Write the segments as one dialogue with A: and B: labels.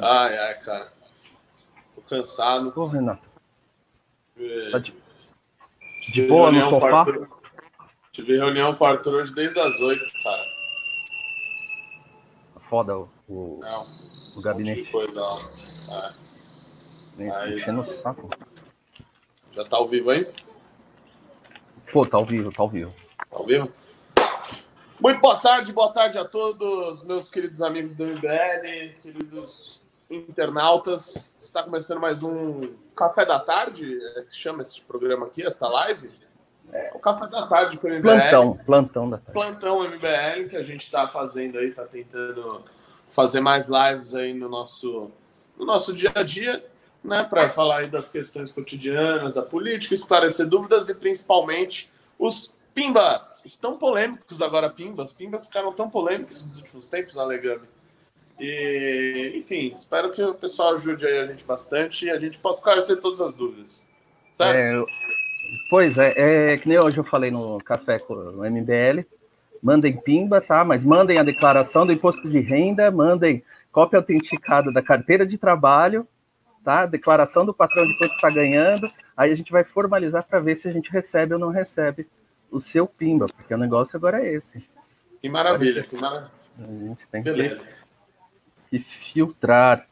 A: Ai, ai, cara. Tô cansado.
B: Ô, Renato. É... Tá de, de boa no sofá?
A: Tive reunião com o Arthur hoje desde as oito, cara.
B: Foda o, o,
A: Não,
B: o gabinete.
A: Um coisa,
B: é. Aí, enchendo o saco.
A: Já tá ao vivo aí?
B: Pô, tá ao vivo, tá ao vivo.
A: Tá ao vivo? Muito boa tarde, boa tarde a todos, meus queridos amigos do MBL, queridos internautas. Está começando mais um Café da Tarde, é que chama esse programa aqui, esta live. É o Café da Tarde com o MBL.
B: Plantão, plantão da tarde.
A: Plantão MBL que a gente está fazendo aí, está tentando fazer mais lives aí no nosso, no nosso dia a dia, né, para falar aí das questões cotidianas, da política, esclarecer dúvidas e principalmente os Pimbas! Estão polêmicos agora, Pimbas. Pimbas ficaram tão polêmicos nos últimos tempos, Alegami. E, enfim, espero que o pessoal ajude aí a gente bastante e a gente possa esclarecer todas as dúvidas. Certo?
B: É, pois é, é, que nem hoje eu falei no café no MBL. Mandem Pimba, tá? Mas mandem a declaração do imposto de renda, mandem cópia autenticada da carteira de trabalho, tá? Declaração do patrão de quanto está ganhando. Aí a gente vai formalizar para ver se a gente recebe ou não recebe o seu Pimba, porque o negócio agora é esse.
A: Que maravilha, que maravilha. A
B: gente tem Beleza. Que filtrar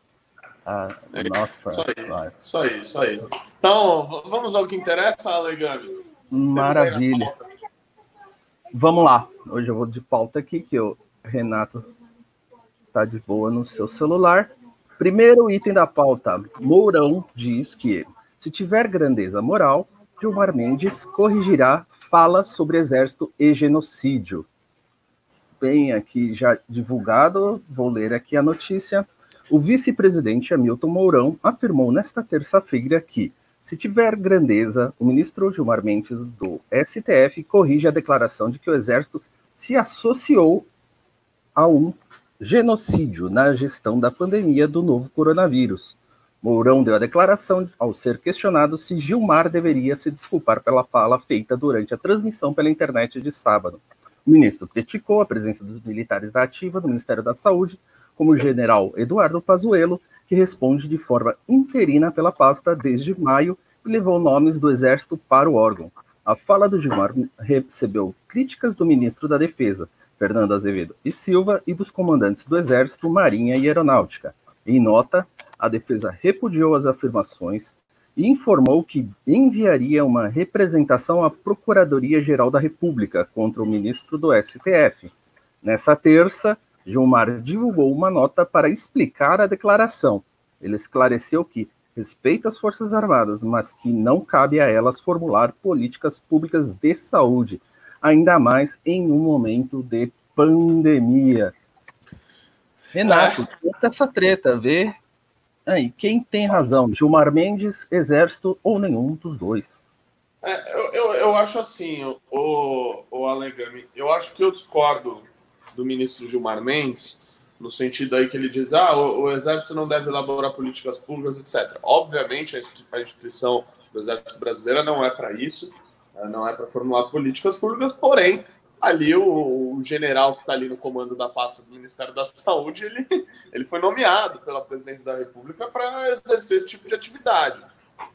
B: a, é, nossa.
A: Isso, só isso, só isso. Então, vamos ao que interessa, Alegami.
B: Maravilha. Vamos lá. Hoje eu vou de pauta aqui, que o Renato tá de boa no seu celular. Primeiro item da pauta. Mourão diz que, se tiver grandeza moral, Gilmar Mendes corrigirá fala sobre exército e genocídio. Bem, aqui já divulgado, vou ler aqui a notícia. O vice-presidente Hamilton Mourão afirmou nesta terça-feira que, se tiver grandeza, o ministro Gilmar Mendes do STF corrige a declaração de que o exército se associou a um genocídio na gestão da pandemia do novo coronavírus. Mourão deu a declaração ao ser questionado se Gilmar deveria se desculpar pela fala feita durante a transmissão pela internet de sábado. O ministro criticou a presença dos militares da ativa do Ministério da Saúde, como o general Eduardo Pazuello, que responde de forma interina pela pasta desde maio e levou nomes do Exército para o órgão. A fala do Gilmar recebeu críticas do ministro da Defesa, Fernando Azevedo e Silva, e dos comandantes do Exército, Marinha e Aeronáutica. Em nota, a defesa repudiou as afirmações e informou que enviaria uma representação à Procuradoria-Geral da República contra o ministro do STF. Nessa terça, Gilmar divulgou uma nota para explicar a declaração. Ele esclareceu que respeita as Forças Armadas, mas que não cabe a elas formular políticas públicas de saúde, ainda mais em um momento de pandemia. Renato, é. conta essa treta, vê aí, quem tem razão, Gilmar Mendes, Exército ou nenhum dos dois?
A: É, eu, eu, eu, acho assim, o, o Alegami, eu acho que eu discordo do ministro Gilmar Mendes, no sentido aí que ele diz, ah, o, o Exército não deve elaborar políticas públicas, etc. Obviamente, a instituição do Exército Brasileiro não é para isso, não é para formular políticas públicas, porém, ali o, o general que está ali no comando da pasta do Ministério da Saúde, ele, ele foi nomeado pela presidência da República para exercer esse tipo de atividade.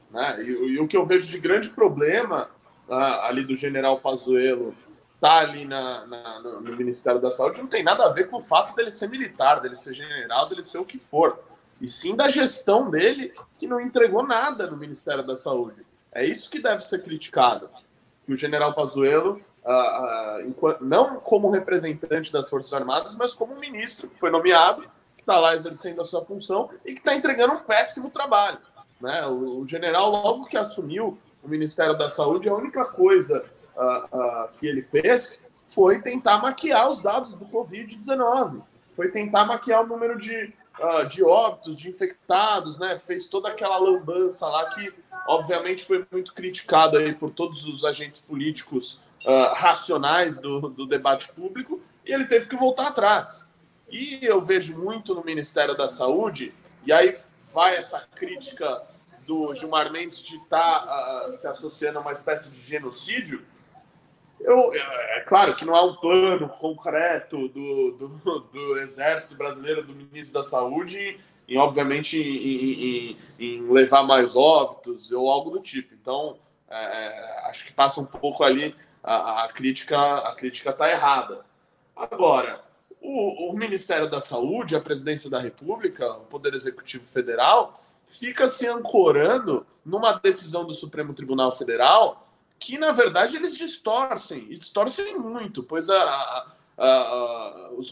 A: Né? E, e, o que eu vejo de grande problema uh, ali do general Pazuello tá ali na, na, no Ministério da Saúde não tem nada a ver com o fato dele ser militar, dele ser general, dele ser o que for. E sim da gestão dele, que não entregou nada no Ministério da Saúde. É isso que deve ser criticado. Que o general Pazuello uh, uh, não como representante das Forças Armadas, mas como ministro que foi nomeado, que está lá exercendo a sua função e que está entregando um péssimo trabalho. Né? O, o, general, logo que assumiu o Ministério da Saúde, a única coisa uh, que ele fez foi tentar maquiar os dados do Covid-19, foi tentar maquiar o número de, de óbitos, de infectados, né? fez toda aquela lambança lá que, obviamente, foi muito criticado aí por todos os agentes políticos uh, racionais do, do debate público e ele teve que voltar atrás. E eu vejo muito no Ministério da Saúde, e aí vai essa crítica do Gilmar Mendes de estar tá, uh, se associando a uma espécie de genocídio. eu, é claro que não há um plano concreto do, do, do Exército Brasileiro, do Ministro da Saúde, e obviamente em, em, em levar mais óbitos ou algo do tipo. Então, é, é acho que passa um pouco ali a, a crítica a crítica está errada. Agora, o, o, Ministério da Saúde, a Presidência da República, o Poder Executivo Federal, fica se ancorando numa decisão do Supremo Tribunal Federal que, na verdade, eles distorcem, e distorcem muito, pois a, a, os,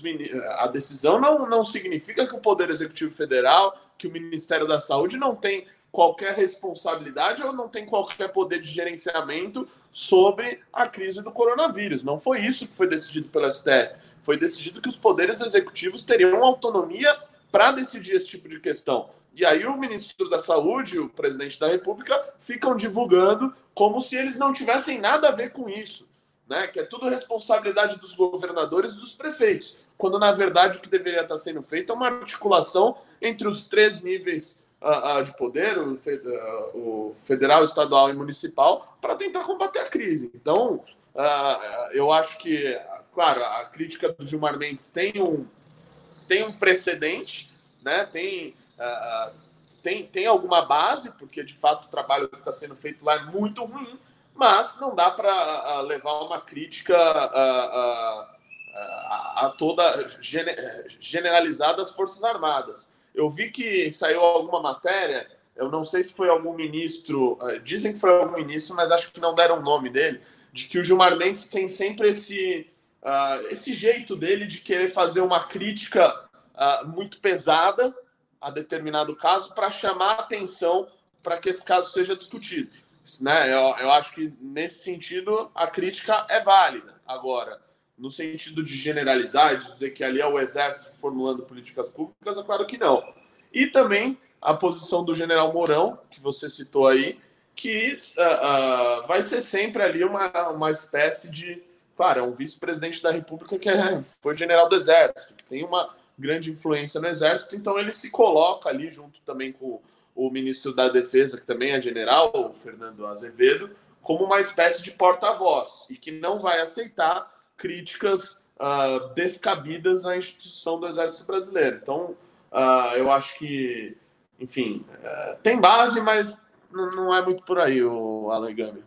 A: a decisão não, não significa que o Poder Executivo Federal, que o Ministério da Saúde não tem qualquer responsabilidade ou não tem qualquer poder de gerenciamento sobre a crise do coronavírus. Não foi isso que foi decidido pelo STF. Foi decidido que os poderes executivos teriam autonomia para decidir esse tipo de questão. E aí o ministro da Saúde, o presidente da República, ficam divulgando como se eles não tivessem nada a ver com isso, né? Que é tudo responsabilidade dos governadores e dos prefeitos, quando na verdade o que deveria estar sendo feito é uma articulação entre os três níveis de poder, o, o, federal, estadual e municipal, para tentar combater a crise. Então, eu acho que, claro, a crítica do Gilmar Mendes tem um tem um precedente, né? Tem, tem, tem alguma base, porque de fato o trabalho que está sendo feito lá é muito ruim, mas não dá para levar uma crítica uh, a toda generalizada das Forças Armadas. Eu vi que saiu alguma matéria, eu não sei se foi algum ministro, dizem que foi algum ministro, mas acho que não deram o nome dele, de que o Gilmar Mendes tem sempre esse uh, esse jeito dele de querer fazer uma crítica uh, muito pesada a determinado caso para chamar atenção para que esse caso seja discutido. Né? Eu, eu acho que nesse sentido a crítica é válida. Agora, no sentido de generalizar, de dizer que ali é o exército formulando políticas públicas, é claro que não. E também a posição do general Mourão, que você citou aí, que uh, uh, vai ser sempre ali uma, uma espécie de claro, é um vice-presidente da República que é, foi general do Exército, que tem uma grande influência no Exército, então ele se coloca ali junto também com o ministro da Defesa, que também é general, o Fernando Azevedo, como uma espécie de porta-voz e que não vai aceitar críticas uh, descabidas à instituição do Exército Brasileiro. Então, uh, eu acho que, enfim, uh, tem base, mas não é muito por aí, o Alegami.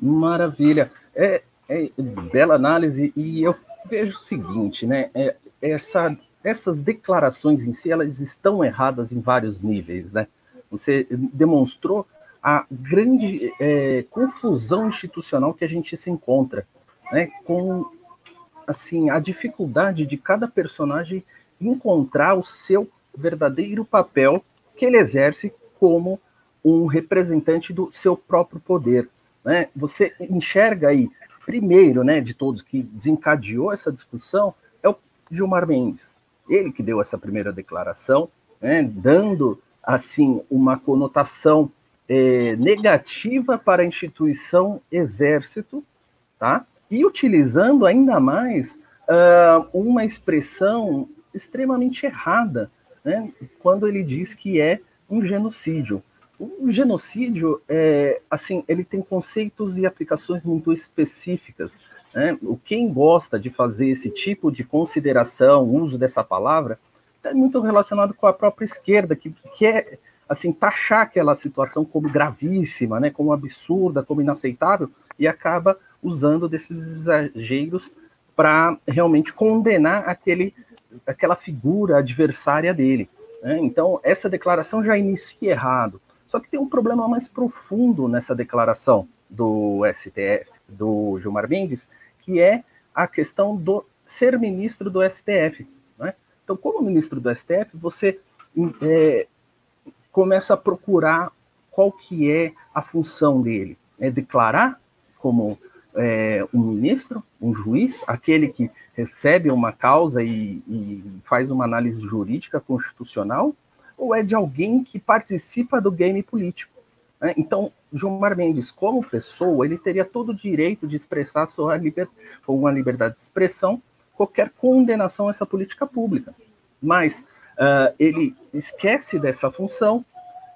B: Maravilha. É, é, bela análise, e eu vejo o seguinte, né? É, essa, essas declarações em si, elas estão erradas em vários níveis, né? Você demonstrou a grande é, confusão institucional que a gente se encontra, né? Com assim a dificuldade de cada personagem encontrar o seu verdadeiro papel que ele exerce como um representante do seu próprio poder. Né? Você enxerga aí primeiro, né, de todos que desencadeou essa discussão é o Gilmar Mendes. Ele que deu essa primeira declaração, né, dando assim uma conotação é, negativa para a instituição exército, tá? E utilizando ainda mais uh, uma expressão extremamente errada, né, quando ele diz que é um genocídio. O genocídio, é, assim, ele tem conceitos e aplicações muito específicas. Né? Quem gosta de fazer esse tipo de consideração, uso dessa palavra, está muito relacionado com a própria esquerda, que quer assim taxar aquela situação como gravíssima, né, como absurda, como inaceitável, e acaba usando desses exageros para realmente condenar aquele, aquela figura adversária dele. Né? Então, essa declaração já inicia errado. Só que tem um problema mais profundo nessa declaração do STF, do Gilmar Mendes, que é a questão do ser ministro do STF. Né? Então, como ministro do STF, você é, começa a procurar qual que é a função dele. É declarar como é, um ministro, um juiz, aquele que recebe uma causa e, e faz uma análise jurídica constitucional, ou é de alguém que participa do game político. Né? Então, Gilmar Mendes, como pessoa, ele teria todo o direito de expressar sua liber... uma liberdade de expressão qualquer condenação a essa política pública. Mas uh, ele esquece dessa função,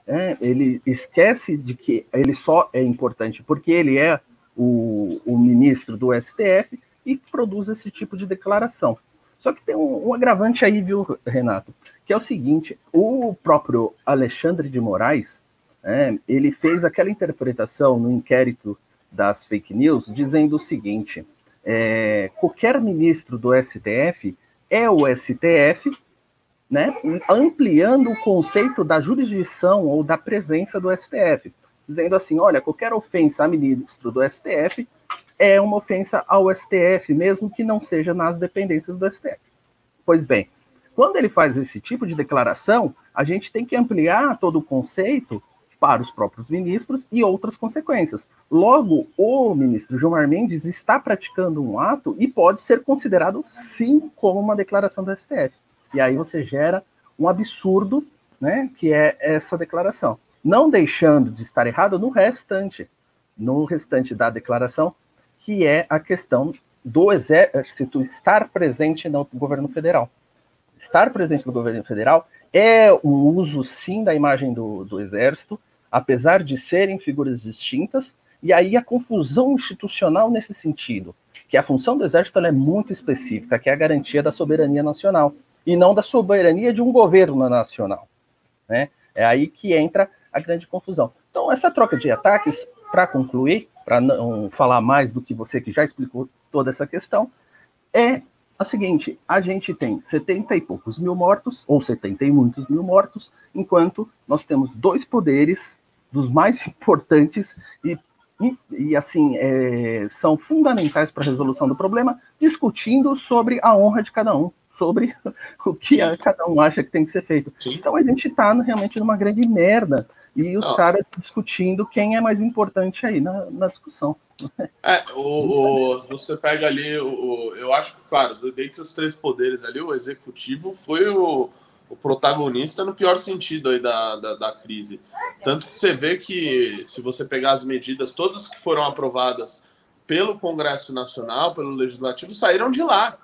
B: né? ele esquece de que ele só é importante porque ele é o, o ministro do STF e produz esse tipo de declaração. Só que tem um, um, agravante aí, viu, Renato? Que é o seguinte: o próprio Alexandre de Moraes, é, ele fez aquela interpretação no inquérito das fake news, dizendo o seguinte: é, qualquer ministro do STF é o STF, né, ampliando o conceito da jurisdição ou da presença do STF, dizendo assim: olha, qualquer ofensa a ministro do STF é uma ofensa ao STF, mesmo que não seja nas dependências do STF. Pois bem, quando ele faz esse tipo de declaração, a gente tem que ampliar todo o conceito para os próprios ministros e outras consequências. Logo, o ministro Gilmar Mendes está praticando um ato e pode ser considerado, sim, como uma declaração do STF. E aí você gera um absurdo, né, que é essa declaração. Não deixando de estar errado no restante, no restante da declaração, que é a questão do exército estar presente no governo federal. Estar presente no governo federal é um uso, sim, da imagem do, do exército, apesar de serem figuras distintas, e aí a confusão institucional nesse sentido, que a função do exército é muito específica, que é a garantia da soberania nacional, e não da soberania de um governo nacional. Né? É aí que entra a grande confusão. Então, essa troca de ataques, para concluir, para não falar mais do que você que já explicou toda essa questão, é a seguinte: a gente tem 70 e poucos mil mortos, ou 70 e muitos mil mortos, enquanto nós temos dois poderes dos mais importantes e, e, e assim é, são fundamentais para a resolução do problema, discutindo sobre a honra de cada um, sobre o que cada um acha que tem que ser feito. Sim. Então a gente está realmente numa grande merda e os caras discutindo quem é mais importante aí na, na discussão.
A: É, o, o, você pega ali, o, eu acho que, claro, dentre os três poderes ali, o executivo foi o, o protagonista no pior sentido aí da, da, da, crise. Tanto que você vê que, se você pegar as medidas, todas que foram aprovadas pelo Congresso Nacional, pelo Legislativo, saíram de lá.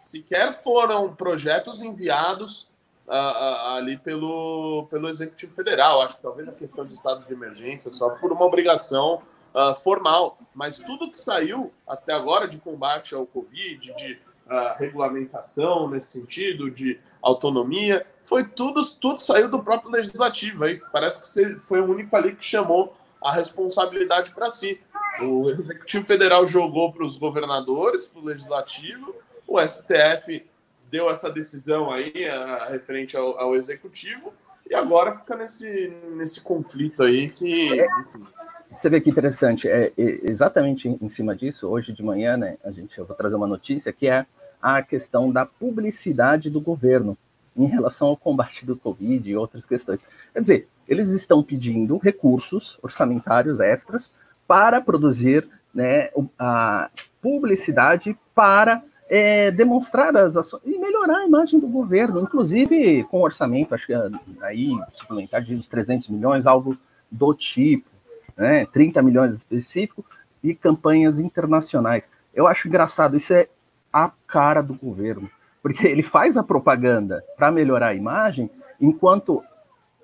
A: Sequer foram projetos enviados ali pelo, pelo Executivo Federal. Acho que talvez a questão de estado de emergência só por uma obrigação uh, formal. Mas tudo que saiu até agora de combate ao Covid, de uh, regulamentação nesse sentido, de autonomia, foi tudo, tudo saiu do próprio Legislativo. Aí parece que foi o único ali que chamou a responsabilidade para si. O Executivo Federal jogou para os governadores, para o Legislativo, o STF deu essa decisão aí a, referente ao, ao, executivo e agora fica nesse, nesse conflito aí que, é. enfim.
B: Você vê que interessante, é, é, exatamente em cima disso, hoje de manhã, né, a gente, eu vou trazer uma notícia que é a questão da publicidade do governo em relação ao combate do Covid e outras questões. Quer dizer, eles estão pedindo recursos orçamentários extras para produzir né, a publicidade para é, demonstrar as ações e melhorar a imagem do governo, inclusive com orçamento, acho que é, aí suplementar de uns 300 milhões, algo do tipo, né, 30 milhões específico e campanhas internacionais. Eu acho engraçado, isso é a cara do governo, porque ele faz a propaganda para melhorar a imagem, enquanto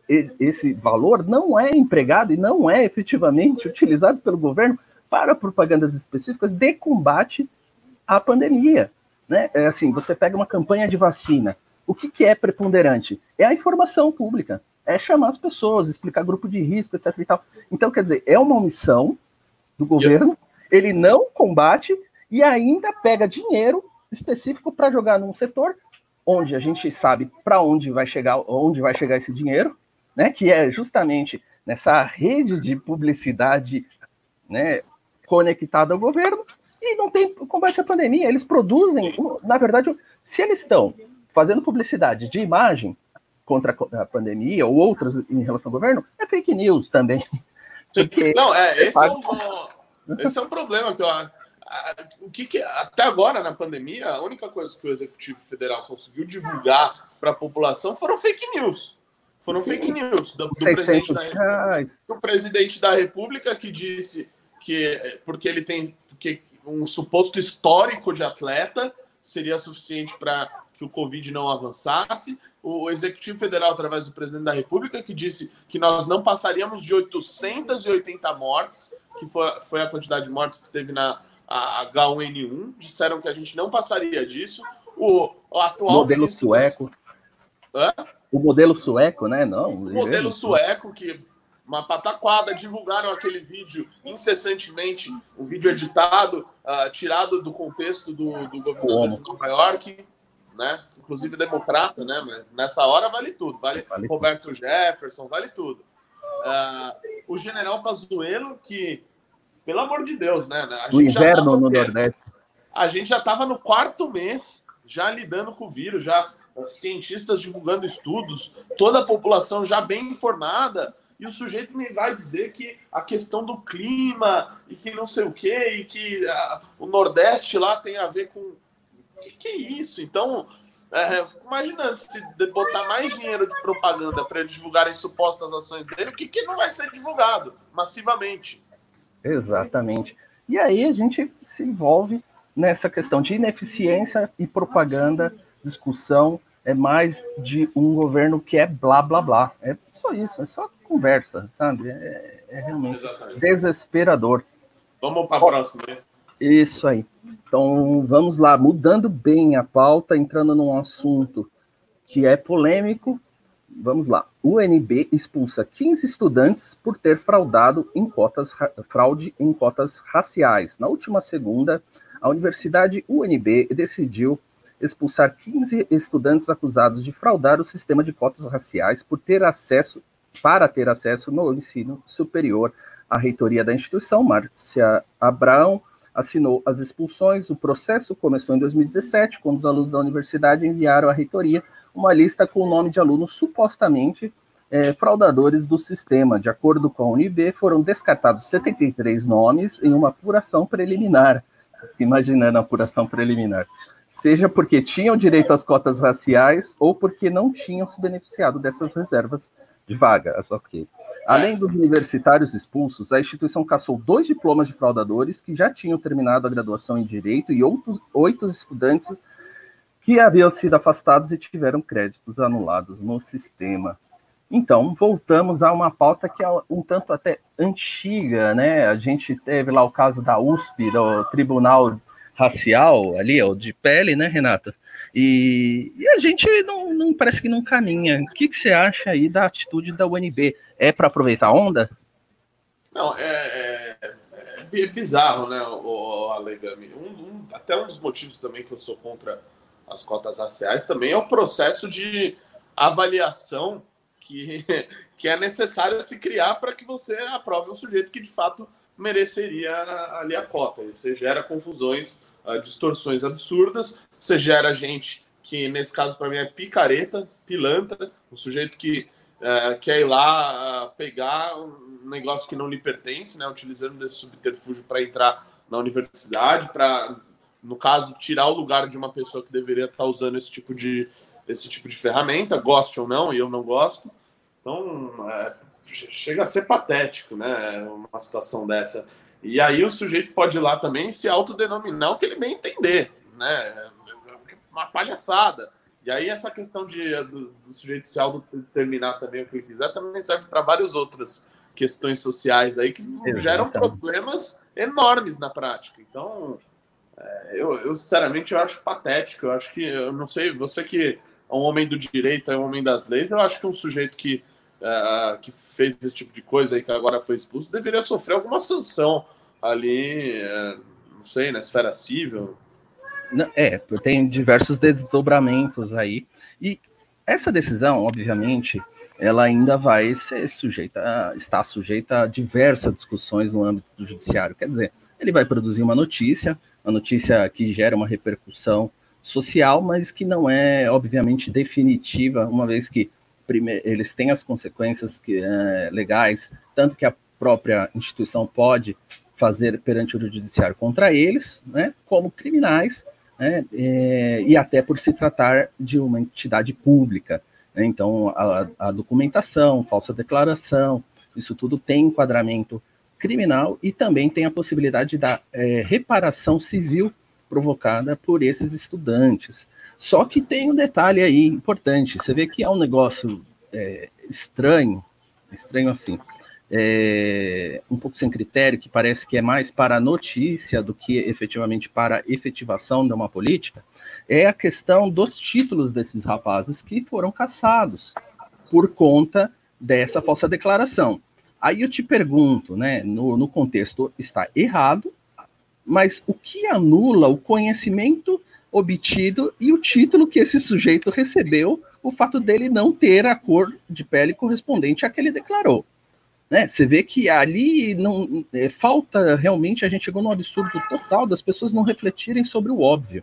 B: esse valor não é empregado e não é efetivamente utilizado pelo governo para propagandas específicas de combate a pandemia. Né? É assim, você pega uma campanha de vacina. O que, que é preponderante? É a informação pública. É chamar as pessoas, explicar grupo de risco, etc. E tal. Então, quer dizer, é uma omissão do governo, ele não combate e ainda pega dinheiro específico para jogar num setor onde a gente sabe para onde vai chegar, onde vai chegar esse dinheiro, né? Que é justamente nessa rede de publicidade, né, conectada ao governo, e não tem combate à pandemia. Eles produzem, na verdade, se eles estão fazendo publicidade de imagem contra a pandemia ou outras em relação ao governo, é fake news também.
A: Porque não, é, esse, é um, esse é um problema que eu o que, que, até agora na pandemia a única coisa que o executivo federal conseguiu divulgar para a população foram fake news foram Sim. fake news do, do, presidente da, do, presidente da, República que disse que porque ele tem porque um suposto histórico de atleta seria suficiente para que o Covid não avançasse. O Executivo Federal, através do presidente da República, que disse que nós não passaríamos de 880 mortes, que foi, foi a quantidade de mortes que teve na H1N1. Disseram que a gente não passaria disso. O, o atual
B: modelo sueco. Hã? O modelo sueco, né? Não. O
A: modelo sueco que uma pataquada, divulgaram aquele vídeo incessantemente, o um vídeo editado, uh, tirado do contexto do, do governador de Nova York, né? Inclusive democrata, né? Mas nessa hora vale tudo, vale, vale Roberto tudo. Jefferson, vale tudo. Uh, o general Pazuello, que, pelo amor de Deus, né?
B: A o inverno no Nordeste.
A: A gente já estava no quarto mês, já lidando com o vírus, já cientistas divulgando estudos, toda a população já bem informada, e o sujeito me vai dizer que a questão do clima e que não sei o quê, e que a, o Nordeste lá tem a ver com. O que, que é isso? Então, é, imaginando se botar mais dinheiro de propaganda para divulgarem supostas ações dele, o que, que não vai ser divulgado massivamente?
B: Exatamente. E aí a gente se envolve nessa questão de ineficiência e propaganda, discussão é mais de um governo que é blá blá blá. É só isso, é só conversa, sabe? É, é realmente Exatamente. desesperador.
A: Vamos para a próxima.
B: Isso aí. Então vamos lá, mudando bem a pauta, entrando num assunto que é polêmico. Vamos lá. O UNB expulsa 15 estudantes por ter fraudado em cotas, fraude em cotas raciais. Na última segunda, a Universidade UNB decidiu expulsar 15 estudantes acusados de fraudar o sistema de cotas raciais por ter acesso para ter acesso no ensino superior. A reitoria da instituição, Márcia Abraão, assinou as expulsões. O processo começou em 2017, quando os alunos da universidade enviaram à reitoria uma lista com o nome de alunos supostamente é, fraudadores do sistema. De acordo com a UNB, foram descartados 73 nomes em uma apuração preliminar. Imaginando a apuração preliminar seja porque tinham direito às cotas raciais ou porque não tinham se beneficiado dessas reservas de vagas. Ok. Além dos universitários expulsos, a instituição caçou dois diplomas de fraudadores que já tinham terminado a graduação em Direito e outros oito estudantes que haviam sido afastados e tiveram créditos anulados no sistema. Então, voltamos a uma pauta que é um tanto até antiga, né? A gente teve lá o caso da USP, do Tribunal racial ali, ó, de pele, né, Renata? E, e a gente não, não, parece que não caminha. O que, que você acha aí da atitude da UNB? É para aproveitar a onda?
A: Não, é, é, é bizarro, né, o, o Alegami. Um, um, até um dos motivos também que eu sou contra as cotas raciais também é o processo de avaliação que, que é necessário se criar para que você aprove um sujeito que de fato mereceria ali a cota. E você gera confusões, uh, distorções absurdas, você gera gente que, nesse caso, para mim, é picareta, pilantra, um sujeito que uh, quer ir lá uh, pegar um negócio que não lhe pertence, né, utilizando desse subterfúgio para entrar na universidade, para, no caso, tirar o lugar de uma pessoa que deveria estar usando esse tipo de, esse tipo de ferramenta, goste ou não, e eu não gosto. Então, é, chega a ser patético, né? Uma situação dessa. E aí o sujeito pode ir lá também se autodenominar o que ele bem entender, né? Uma palhaçada. E aí essa questão de, do, do sujeito se autodeterminar também o que ele quiser também serve para várias outras questões sociais aí que Exatamente. geram problemas enormes na prática. Então, é, eu, eu sinceramente eu acho patético. Eu acho que, eu não sei, você que é um homem do direito, é um homem das leis, eu acho que um sujeito que uh, que fez esse tipo de coisa e que agora foi expulso, deveria sofrer alguma sanção ali, uh, não sei, na esfera civil.
B: É, tem diversos desdobramentos aí. E essa decisão, obviamente, ela ainda vai ser sujeita, está sujeita a diversas discussões no âmbito do judiciário. Quer dizer, ele vai produzir uma notícia, uma notícia que gera uma repercussão social, mas que não é, obviamente, definitiva, uma vez que eles têm as consequências que, é, legais, tanto que a própria instituição pode fazer perante o judiciário contra eles, né, como criminais, né, é, e até por se tratar de uma entidade pública. Né, então, a, a, documentação, falsa declaração, isso tudo tem enquadramento criminal e também tem a possibilidade da é, reparação civil provocada por esses estudantes. Só que tem um detalhe aí importante. Você vê que é um negócio é, estranho, estranho assim. é, um pouco sem critério, que parece que é mais para notícia do que efetivamente para efetivação de uma política, é a questão dos títulos desses rapazes que foram caçados por conta dessa falsa declaração. Aí eu te pergunto, né, no, no contexto está errado, mas o que anula o conhecimento obtido e o título que esse sujeito recebeu, o fato dele não ter a cor de pele correspondente à que ele declarou. Né? Você vê que ali não é, falta realmente, a gente chegou num absurdo total das pessoas não refletirem sobre o óbvio.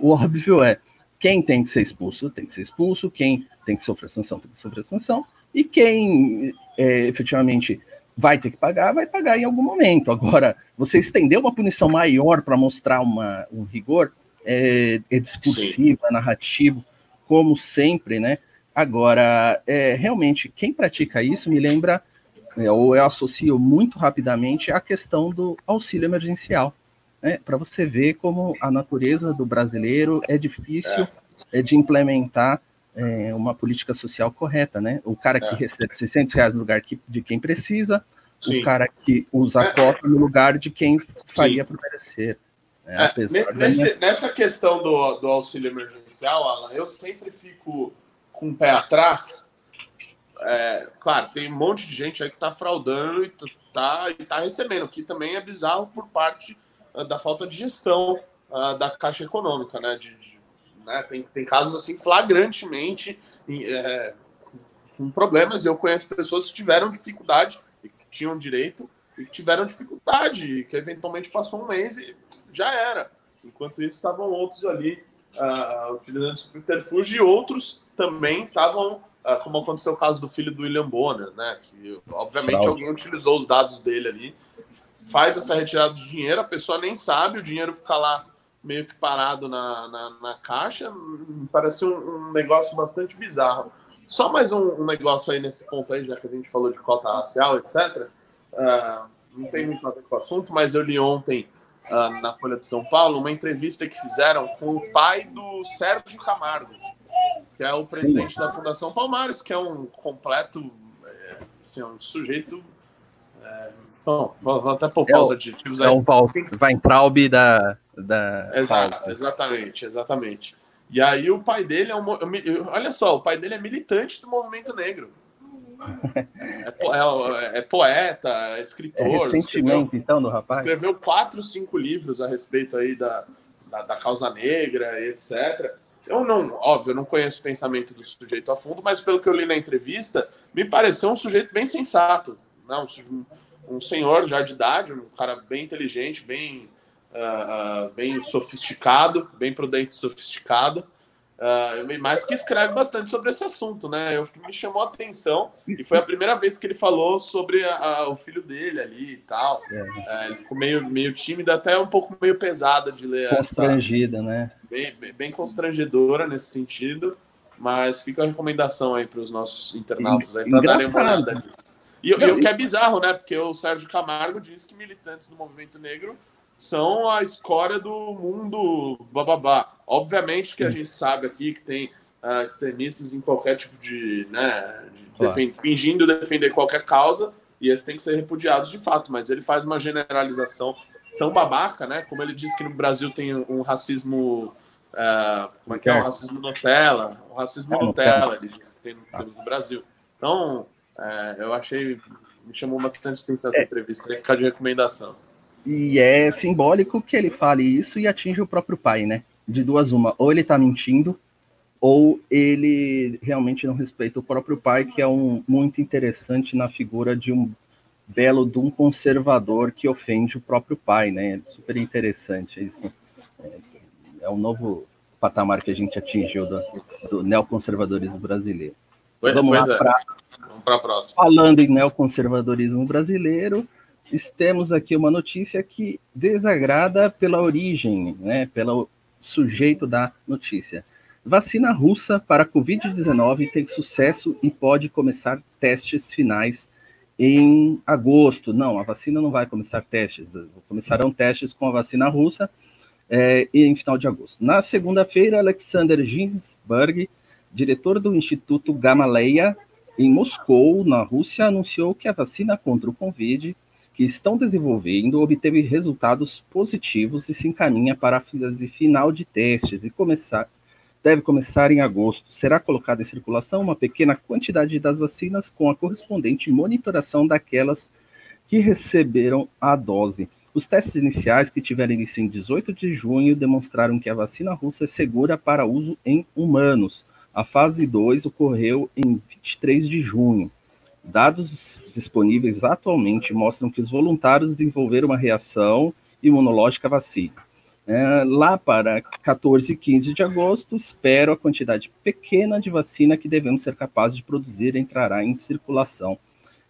B: O óbvio é quem tem que ser expulso tem que ser expulso, quem tem que sofrer sanção tem que sofrer sanção, e quem é, efetivamente vai ter que pagar, vai pagar em algum momento. Agora, você estender uma punição maior para mostrar uma, um rigor é, é discursivo, é narrativo, como sempre, né? Agora, é, realmente, quem pratica isso me lembra é, ou eu associo muito rapidamente a questão do auxílio emergencial, né, para você ver como a natureza do brasileiro é difícil é. de implementar é, uma política social correta, né? O cara que é. recebe 600 reais no lugar que, de quem precisa, Sim. o cara que usa a é. cota no lugar de quem faria para merecer.
A: Né? Nesse, minha... Nessa questão do, do auxílio emergencial, Alan, eu sempre fico com o pé atrás, é, claro, tem um monte de gente aí que está fraudando e está tá recebendo, o que também é bizarro por parte uh, da falta de gestão uh, da Caixa Econômica, né? De, de, né? Tem, tem casos assim flagrantemente é, com problemas. Eu conheço pessoas que tiveram dificuldade e que tinham direito e tiveram dificuldade, que eventualmente passou um mês e já era. Enquanto isso, estavam outros ali uh, utilizando subterfúgio e outros também estavam ah, como aconteceu o caso do filho do William Bonner, né? Que obviamente Fraude. alguém utilizou os dados dele ali, faz essa retirada de dinheiro, a pessoa nem sabe, o dinheiro fica lá meio que parado na, na, na caixa, parece um, um, negócio bastante bizarro. Só mais um, um, negócio aí nesse ponto aí, já que a gente falou de cota racial, etc. Uh, ah, não tem muito a ver com o assunto, mas eu li ontem uh, na Folha de São Paulo uma entrevista que fizeram com o pai do Sérgio Camargo que é o presidente Sim. da Fundação Palmares, que é um completo, é, assim, um sujeito. É, bom, vou até
B: pausa é adjetivos aí. É um Weintraub da. da
A: Exato, exatamente, exatamente. E aí o pai dele é um. Olha só, o pai dele é militante do movimento negro. É, é, é, poeta, é escritor. É
B: ressentimento, então, do rapaz.
A: Escreveu quatro, cinco livros a respeito aí da, da, da causa negra, etc. Eu não, óbvio, eu não conheço o pensamento do sujeito a fundo, mas pelo que eu li na entrevista, me pareceu um sujeito bem sensato, né? um, um senhor já de idade, um cara bem inteligente, bem, uh, bem sofisticado, bem prudente e sofisticado, uh, mas que escreve bastante sobre esse assunto, né? Eu, me chamou a atenção e foi a primeira vez que ele falou sobre a, a, o filho dele ali e tal. É. ele ficou meio, meio tímido, até um pouco meio pesada de ler.
B: Constrangida, essa... né?
A: bem, bem constrangedora nesse sentido, mas fica a recomendação aí para os nossos internautas aí para darem uma olhada nisso. E, e o que é bizarro, né? Porque o Sérgio Camargo diz que militantes do movimento negro são a escória do mundo bababá. Obviamente que a gente sabe aqui que tem uh, extremistas em qualquer tipo de. Né, de claro. defend, fingindo defender qualquer causa, e esses têm que ser repudiados de fato, mas ele faz uma generalização tão babaca, né? Como ele diz que no Brasil tem um racismo. Uh, como é que é? Um racismo Nutella. Um racismo é, Nutella, ele diz que tem no, no Brasil. Então, é, eu achei. Me chamou bastante atenção essa é. entrevista, queria ficar de recomendação.
B: E é simbólico que ele fale isso e atinja o próprio pai, né? De duas uma. Ou ele tá mentindo, ou ele realmente não respeita o próprio pai, que é um muito interessante na figura de um belo de um conservador que ofende o próprio pai, né? Super interessante isso. É, é um novo patamar que a gente atingiu do, do neoconservadorismo brasileiro.
A: Pois, Vamos pois lá é. para Vamos a próxima.
B: Falando em neoconservadorismo brasileiro, temos aqui uma notícia que desagrada pela origem, né, pelo sujeito da notícia. Vacina russa para Covid-19 tem sucesso e pode começar testes finais em agosto. Não, a vacina não vai começar testes, começarão testes com a vacina russa é, em final de agosto. Na segunda-feira, Alexander Ginsberg, diretor do Instituto Gamaleya, em Moscou, na Rússia, anunciou que a vacina contra o Covid que estão desenvolvendo obteve resultados positivos e se encaminha para a fase final de testes e começar, deve começar em agosto. Será colocada em circulação uma pequena quantidade das vacinas com a correspondente monitoração daquelas que receberam a dose. Os testes iniciais, que tiveram início em 18 de junho, demonstraram que a vacina russa é segura para uso em humanos. A fase 2 ocorreu em 23 de junho. Dados disponíveis atualmente mostram que os voluntários desenvolveram uma reação imunológica à vacina. É, lá para 14 e 15 de agosto, espero a quantidade pequena de vacina que devemos ser capazes de produzir entrará em circulação.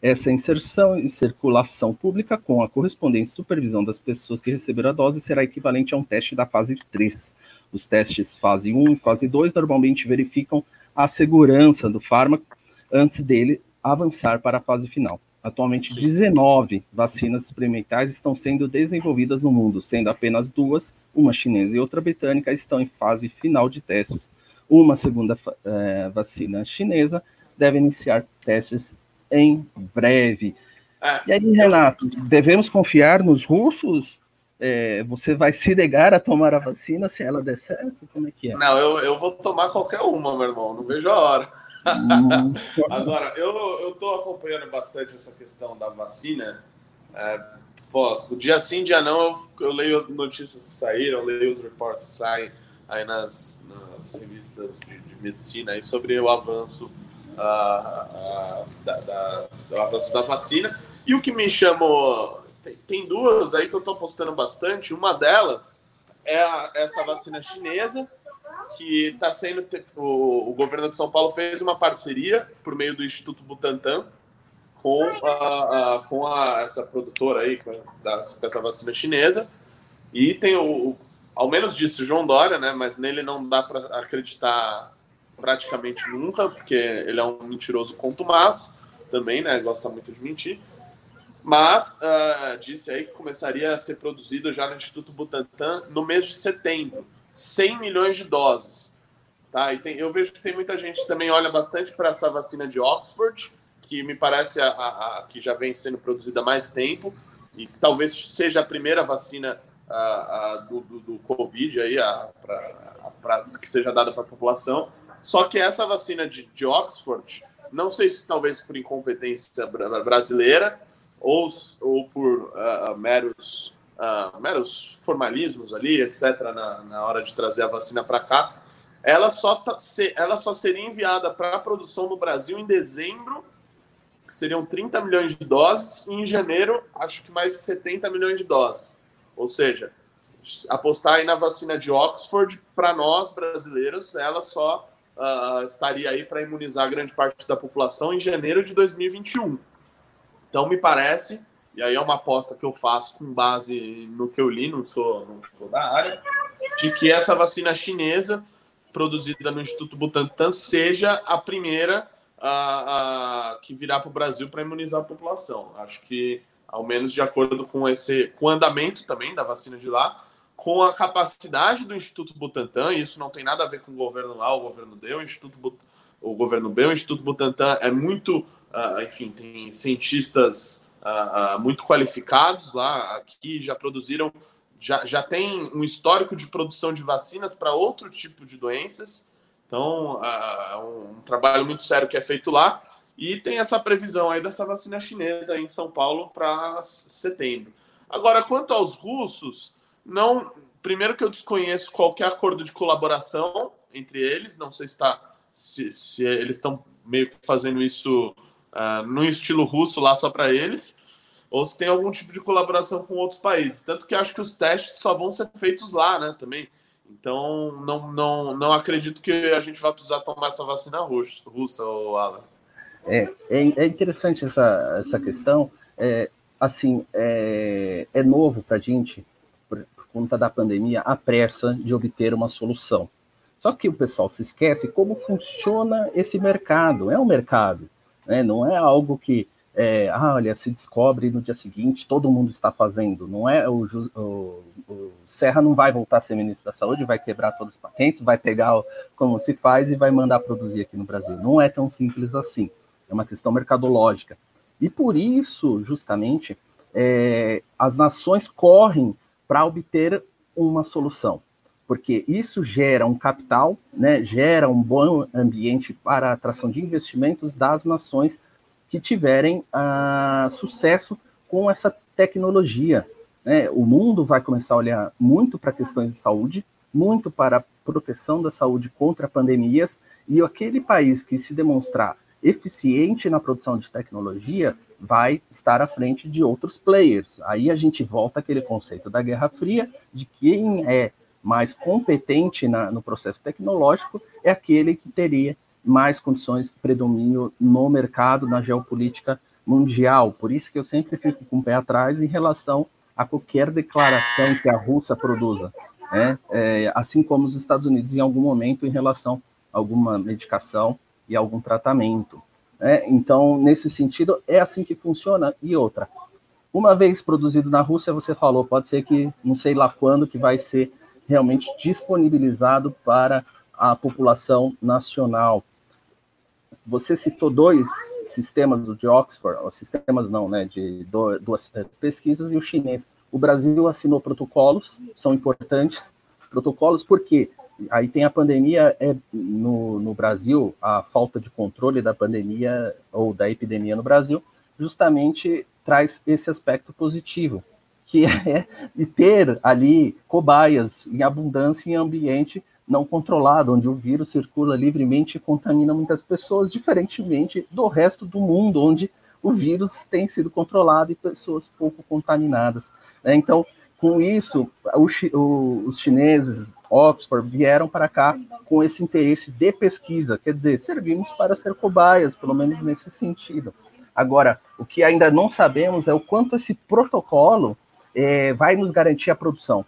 B: Essa inserção em circulação pública com a correspondente supervisão das pessoas que receberam a dose será equivalente a um teste da fase 3. Os testes fase 1 e fase 2 normalmente verificam a segurança do fármaco antes dele avançar para a fase final. Atualmente, 19 vacinas experimentais estão sendo desenvolvidas no mundo, sendo apenas duas, uma chinesa e outra britânica, estão em fase final de testes. Uma segunda é, vacina chinesa deve iniciar testes em breve. É, e aí, Renato, devemos confiar nos russos? É, você vai se negar a tomar a vacina se ela der certo? Como é que é?
A: Não, eu, eu vou tomar qualquer uma, meu irmão, não vejo a hora. Agora, eu estou acompanhando bastante essa questão da vacina. É, pô, dia sim, dia não, eu, eu leio notícias que saíram, leio os reportes que saem aí nas, nas revistas de, de, medicina aí sobre o avanço, uh, uh, da, da, do avanço da vacina. E o que me chamou. Tem, tem duas aí que eu estou postando bastante. Uma delas é a, essa vacina chinesa que está sendo. O, o, governo de São Paulo fez uma parceria por meio do Instituto Butantan com, a, a com a, essa produtora aí, com, da, com essa vacina chinesa. E tem o, ao menos disse o João Dória, né? Mas nele não dá para acreditar praticamente nunca, porque ele é um mentiroso contumaz também, né? Gosta muito de mentir. Mas uh, disse aí que começaria a ser produzido já no Instituto Butantan no mês de setembro. 100 milhões de doses. Tá? E tem, eu vejo que tem muita gente que também olha bastante para essa vacina de Oxford, que me parece a, a, a, que já vem sendo produzida há mais tempo e talvez seja a primeira vacina a, do, do, do, Covid aí, para que seja dada para a população. Só que essa vacina de, de Oxford, não sei se talvez por incompetência brasileira ou, ou por uh, meros uh, meros formalismos ali, etc., na, na hora de trazer a vacina para cá, ela só, tá, ela só seria enviada para produção no Brasil em dezembro, que seriam 30 milhões de doses, e em janeiro, acho que mais 70 milhões de doses. Ou seja, apostar aí na vacina de Oxford, para nós brasileiros, ela só uh, estaria aí para imunizar grande parte da população em janeiro de 2021. Então, me parece e aí é uma aposta que eu faço com base no que eu li, não sou, não sou da área, de que essa vacina chinesa, produzida no Instituto Butantan, seja a primeira a, a que virá para o Brasil para imunizar a população. Acho que, ao menos de acordo com esse com o andamento também da vacina de lá, com a capacidade do Instituto Butantan, e isso não tem nada a ver com o governo lá, o governo deu, o Instituto o governo B, o Instituto Butantan é muito, uh, enfim, tem cientistas uh, muito qualificados lá, aqui já produziram, já, já tem um histórico de produção de vacinas para outro tipo de doenças. Então, uh, um trabalho muito sério que é feito lá. E tem essa previsão aí dessa vacina chinesa em São Paulo para setembro. Agora, quanto aos russos, não. Primeiro que eu desconheço qualquer acordo de colaboração entre eles, não sei se, tá, se, se eles estão meio que fazendo isso uh, no estilo russo lá só para eles, ou se tem algum tipo de colaboração com outros países. Tanto que acho que os testes só vão ser feitos lá, né, também. Então, não, não, não acredito que a gente vai precisar tomar essa vacina russa, russa ou Alan.
B: É, é, é, interessante essa, essa questão. É, assim, é, é novo para a gente, por, por conta da pandemia, a pressa de obter uma solução. Só que o pessoal se esquece como funciona esse mercado. É um mercado. Né? Não é algo que, é, ah, olha, se descobre no dia seguinte, todo mundo está fazendo. Não é o, o, o, Serra não vai voltar a ser ministro da Saúde, vai quebrar todas as patentes, vai pegar como se faz e vai mandar produzir aqui no Brasil. Não é tão simples assim. é uma questão mercadológica. E por isso, justamente, é, as nações correm para obter uma solução, porque isso gera um capital, né, gera um bom ambiente para a atração de investimentos das nações que tiverem uh, sucesso com essa tecnologia. Né? O mundo vai começar a olhar muito para questões de saúde, muito para a proteção da saúde contra pandemias, e aquele país que se demonstrar eficiente na produção de tecnologia vai estar à frente de outros players. Aí a gente volta àquele conceito da Guerra Fria, de quem é mais competente na, no processo tecnológico é aquele que teria mais condições de predomínio no mercado, na geopolítica mundial. Por isso que eu sempre fico com o pé atrás em relação a qualquer declaração que a Rússia produza, né? É, assim como os Estados Unidos em algum momento em relação a alguma medicação e algum tratamento. Né? Então, nesse sentido, é assim que funciona. E outra, uma vez produzido na Rússia, você falou, pode ser que não sei lá quando que vai ser realmente disponibilizado para a população nacional. Você citou dois sistemas de Oxford, sistemas não, né, de duas pesquisas e o chinês. O Brasil assinou protocolos, são importantes protocolos, porque aí tem a pandemia é, no, no Brasil, a falta de controle da pandemia ou da epidemia no Brasil, justamente traz esse aspecto positivo, que é de ter ali cobaias em abundância em ambiente não controlado, onde o vírus circula livremente e contamina muitas pessoas, diferentemente do resto do mundo, onde o vírus tem sido controlado e pessoas pouco contaminadas. Né? Então, com isso, os chineses, Oxford, vieram para cá com esse interesse de pesquisa, quer dizer, servimos para ser cobaias, pelo menos nesse sentido. Agora, o que ainda não sabemos é o quanto esse protocolo é, vai nos garantir a produção,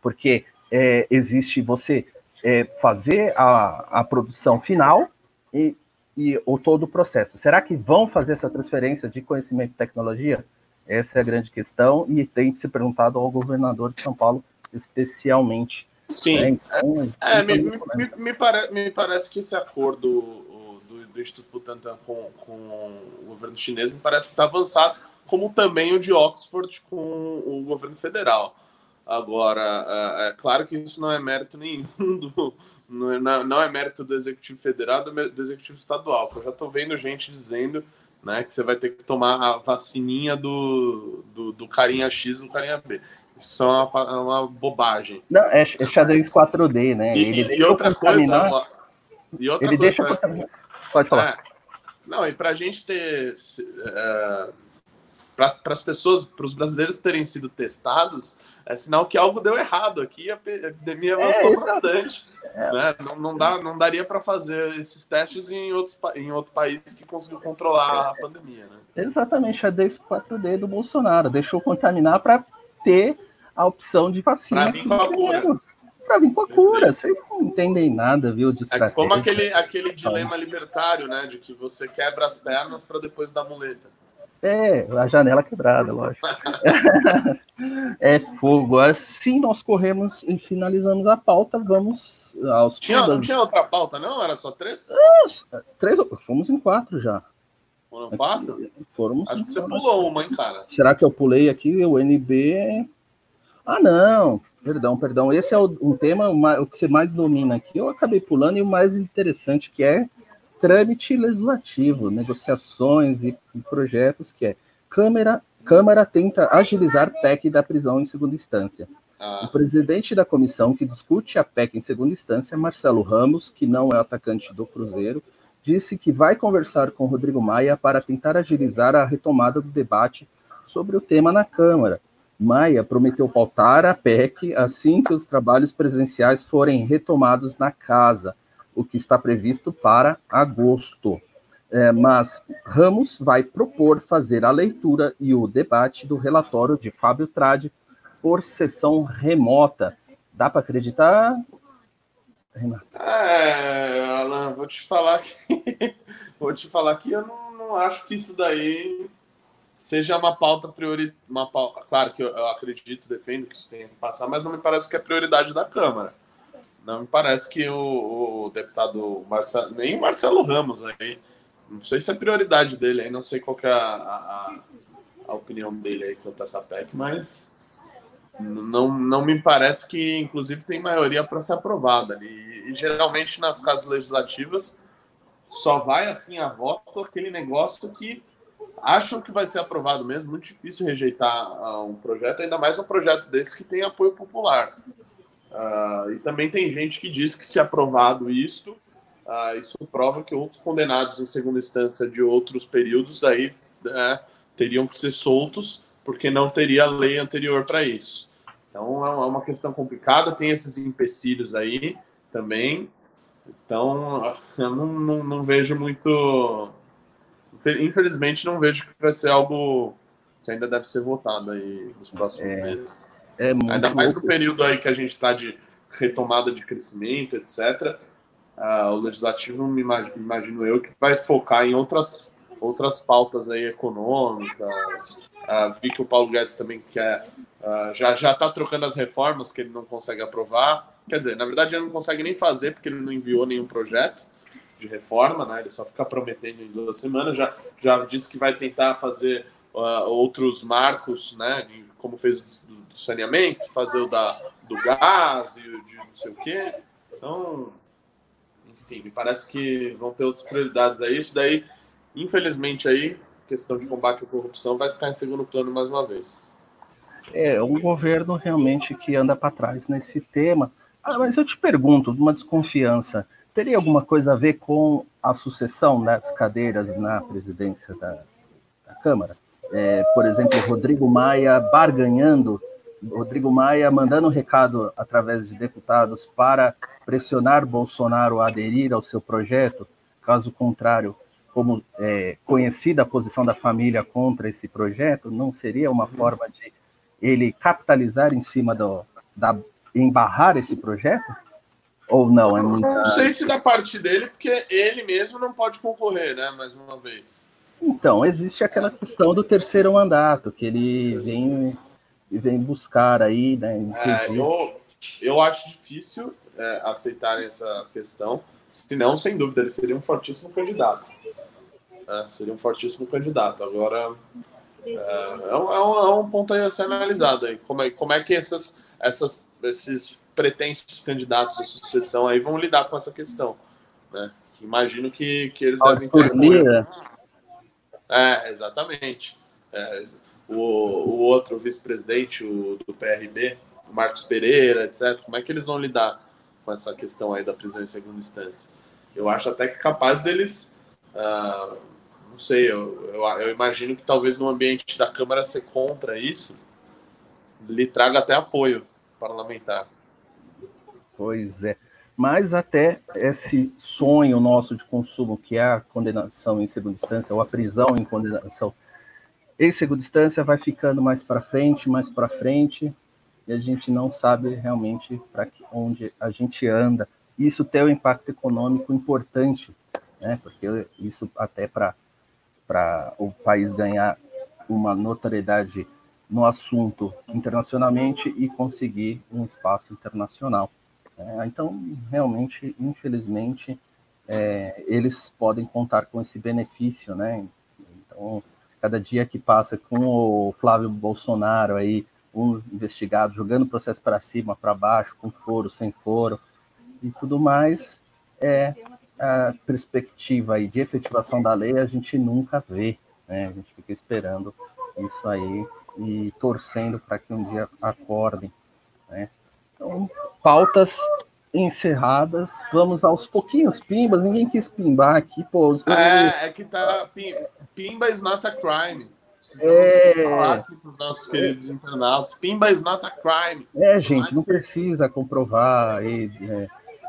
B: porque é, existe você é, fazer a, a produção final e, e o todo o processo. Será que vão fazer essa transferência de conhecimento e tecnologia? Essa é a grande questão e tem que ser perguntado ao governador de São Paulo especialmente.
A: Sim, né? então, é, é, me, me, me, pare, me, parece que esse acordo do, do Instituto Butantan com, com o governo chinês me parece que está avançado, como também o de Oxford com o governo federal. Agora, é, é claro que isso não é mérito nenhum do, não é, não é mérito do executivo federal, do, executivo estadual. Eu já estou vendo gente dizendo né? Que você vai ter que tomar a vacininha do, do, do carinha X e do carinha B. Isso é uma, é uma bobagem.
B: Não, é, é xadrez 4D, né?
A: E, ele e outra coisa. E outra
B: ele
A: coisa,
B: deixa Pode falar. É,
A: não, e para a gente ter. É, para as pessoas, para os brasileiros terem sido testados, é sinal que algo deu errado aqui. A epidemia avançou é, bastante. É. Né? Não, não, dá, não daria para fazer esses testes em, outros, em outro país que conseguiu controlar a pandemia. Né?
B: Exatamente, a desse 4D do Bolsonaro. Deixou contaminar para ter a opção de vacina.
A: Para vir com a cura.
B: Para vir com a cura. Vocês não entendem nada, viu? De
A: é como aquele, aquele dilema libertário, né? De que você quebra as pernas para depois dar muleta.
B: É, a janela quebrada, lógico. é fogo. Assim nós corremos e finalizamos a pauta, vamos aos.
A: Tinha, não tinha outra pauta, não? Era só três?
B: É, três, fomos em quatro já.
A: Foram quatro?
B: Fomos
A: Acho que você pulou uma, hein, cara?
B: Será que eu pulei aqui o NB? Ah, não. Perdão, perdão. Esse é o, um tema, o que você mais domina aqui. Eu acabei pulando e o mais interessante que é trâmite legislativo, negociações e, e projetos, que é Câmara, Câmara tenta agilizar PEC da prisão em segunda instância. Ah. O presidente da comissão que discute a PEC em segunda instância, Marcelo Ramos, que não é atacante do Cruzeiro, disse que vai conversar com Rodrigo Maia para tentar agilizar a retomada do debate sobre o tema na Câmara. Maia prometeu pautar a PEC assim que os trabalhos presenciais forem retomados na casa o que está previsto para agosto. É, mas Ramos vai propor fazer a leitura e o debate do relatório de Fábio Trade por sessão remota. Dá para acreditar?
A: É, Alan, vou te falar que vou te falar que eu não, não, acho que isso daí seja uma pauta priori, uma pauta, claro que eu, eu acredito, defendo que isso tem que passar, mas não me parece que é prioridade da Câmara. Não me parece que o, o deputado Marcelo, nem o Marcelo Ramos aí não sei se é prioridade dele aí, não sei qual é a, a, a opinião dele aí quanto a essa PEC, mas não, não me parece que, inclusive, tem maioria para ser aprovada. E, e, geralmente nas casas legislativas só vai assim a voto aquele negócio que acham que vai ser aprovado mesmo. Muito difícil rejeitar uh, um projeto, ainda mais um projeto desse que tem apoio popular. Uh, e também tem gente que diz que se aprovado isto, uh, isso prova que outros condenados em segunda instância de outros períodos daí uh, teriam que ser soltos porque não teria lei anterior para isso. Então é uma questão complicada, tem esses empecilhos aí também. Então eu não, não, não vejo muito. Infelizmente não vejo que vai ser algo que ainda deve ser votado aí nos próximos é. meses. É Ainda mais no período aí que a gente está de retomada de crescimento, etc. Uh, ah, o legislativo, me imagino, imagino, eu, que vai focar em outras, outras pautas aí econômicas. Uh, vi que o Paulo Guedes também quer, uh, já já está trocando as reformas que ele não consegue aprovar. Quer dizer, na verdade ele não consegue nem fazer porque ele não enviou nenhum projeto de reforma, né? Ele só fica prometendo em duas semanas. Já já disse que vai tentar fazer outros marcos, né? Como fez do, do saneamento, fazer o da, do gás e de não sei o quê. Então, enfim, me parece que vão ter outras prioridades aí. Isso daí, infelizmente, aí, questão de combate à corrupção vai ficar em segundo plano mais uma vez.
B: É, um governo realmente que anda para trás nesse tema. Ah, mas eu te pergunto, uma desconfiança, teria alguma coisa a ver com a sucessão das cadeiras na presidência da, da Câmara? É, por exemplo, Rodrigo Maia barganhando Rodrigo Maia mandando um recado através de deputados para pressionar Bolsonaro a aderir ao seu projeto, caso contrário, como é, conhecida a posição da família contra esse projeto, não seria uma forma de ele capitalizar em cima do, da embarrar esse projeto? Ou não? É
A: muito... Não sei se da parte dele, porque ele mesmo não pode concorrer, né? Mais uma vez.
B: Então, existe aquela questão do terceiro mandato, que ele vem e vem buscar aí, né?
A: É, eu, eu acho difícil é, aceitar essa questão, senão, sem dúvida, ele seria um fortíssimo candidato. É, seria um fortíssimo candidato. Agora, é, é, um, é, um, é um ponto a ser analisado aí. Como é, como é que essas, essas, esses pretensos candidatos de sucessão aí vão lidar com essa questão, né? Imagino que, que eles devem ter. É, exatamente. É, o, o outro vice-presidente do PRB, Marcos Pereira, etc. Como é que eles vão lidar com essa questão aí da prisão em segunda instância? Eu acho até que capaz deles, uh, não sei, eu, eu, eu, imagino que talvez no ambiente da Câmara ser contra isso, lhe traga até apoio parlamentar.
B: Pois é. Mas até esse sonho nosso de consumo, que é a condenação em segunda instância, ou a prisão em condenação em segunda instância vai ficando mais para frente, mais para frente, e a gente não sabe realmente para onde a gente anda. Isso tem um impacto econômico importante, né? porque isso até para o país ganhar uma notoriedade no assunto internacionalmente e conseguir um espaço internacional. É, então, realmente, infelizmente, é, eles podem contar com esse benefício, né? Então, cada dia que passa com o Flávio Bolsonaro aí, um investigado jogando o processo para cima, para baixo, com foro, sem foro e tudo mais, é a perspectiva aí de efetivação da lei a gente nunca vê, né? A gente fica esperando isso aí e torcendo para que um dia acordem, né? Então, pautas encerradas. Vamos aos pouquinhos pimbas. Ninguém quis pimbar aqui, pô.
A: É, é que tá. Pimba is not a crime. é... falar aqui para os nossos queridos internautas. Pimba is not a crime.
B: É, gente, não precisa comprovar é,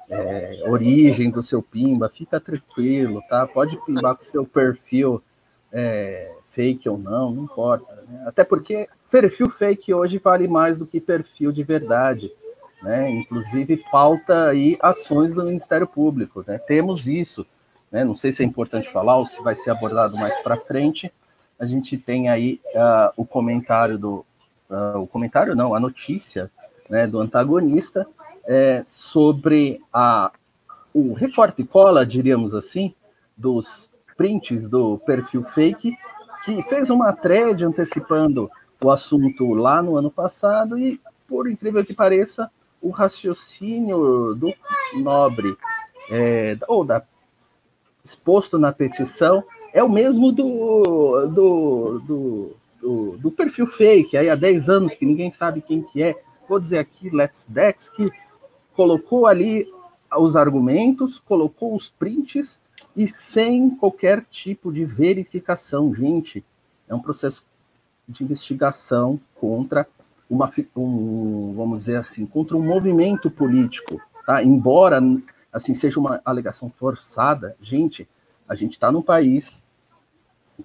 B: é, origem do seu pimba. Fica tranquilo, tá? Pode pimbar com seu perfil é, fake ou não, não importa. Né? Até porque perfil fake hoje vale mais do que perfil de verdade né? Inclusive pauta aí ações do Ministério Público, né? Temos isso, né? Não sei se é importante falar ou se vai ser abordado mais para frente. A gente tem aí uh, o comentário do, uh, o comentário não, a notícia, né? Do antagonista é, sobre a o recorte cola, diríamos assim, dos prints do perfil fake, que fez uma thread antecipando o assunto lá no ano passado e, por incrível que pareça, o raciocínio do Nobre, é, ou da, exposto na petição, é o mesmo do, do, do, do, do perfil fake, aí há 10 anos que ninguém sabe quem que é. Vou dizer aqui, Let's Dex, que colocou ali os argumentos, colocou os prints e sem qualquer tipo de verificação. Gente, é um processo de investigação contra uma, um, vamos dizer assim, contra um movimento político, tá? Embora assim seja uma alegação forçada, gente, a gente está num país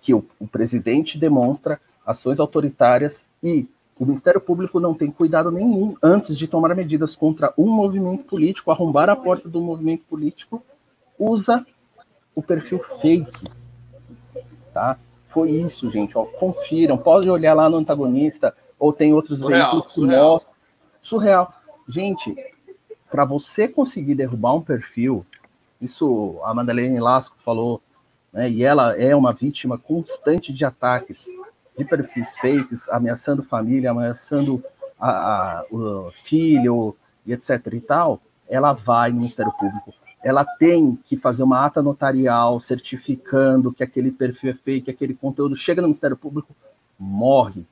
B: que o, o presidente demonstra ações autoritárias e o Ministério Público não tem cuidado nenhum antes de tomar medidas contra um movimento político, arrombar a porta do movimento político, usa o perfil fake, tá? Foi isso, gente. Ó, confiram, pode olhar lá no antagonista, ou tem outros surreal, veículos que surreal. mostram. Surreal. Gente, para você conseguir derrubar um perfil, isso a Madeleine Lasco falou, né, e ela é uma vítima constante de ataques de perfis fakes, ameaçando família, ameaçando a, a, o filho e etc e tal, ela vai no Ministério Público ela tem que fazer uma ata notarial certificando que aquele perfil é fake, que aquele conteúdo chega no Ministério Público, morre.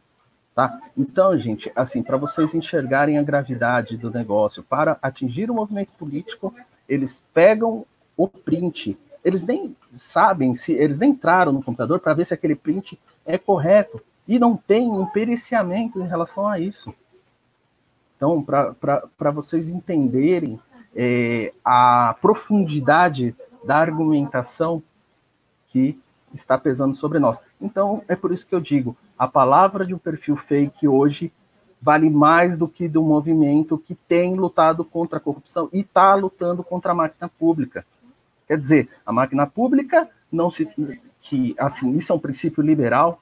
B: Tá? Então, gente, assim, para vocês enxergarem a gravidade do negócio, para atingir o movimento político, eles pegam o print. Eles nem sabem se eles nem entraram no computador para ver se aquele print é correto e não tem um periciamento em relação a isso. Então, para vocês entenderem é, a profundidade da argumentação que está pesando sobre nós. Então, é por isso que eu digo, a palavra de um perfil fake hoje vale mais do que do movimento que tem lutado contra a corrupção e está lutando contra a máquina pública. Quer dizer, a máquina pública não se que assim, isso é um princípio liberal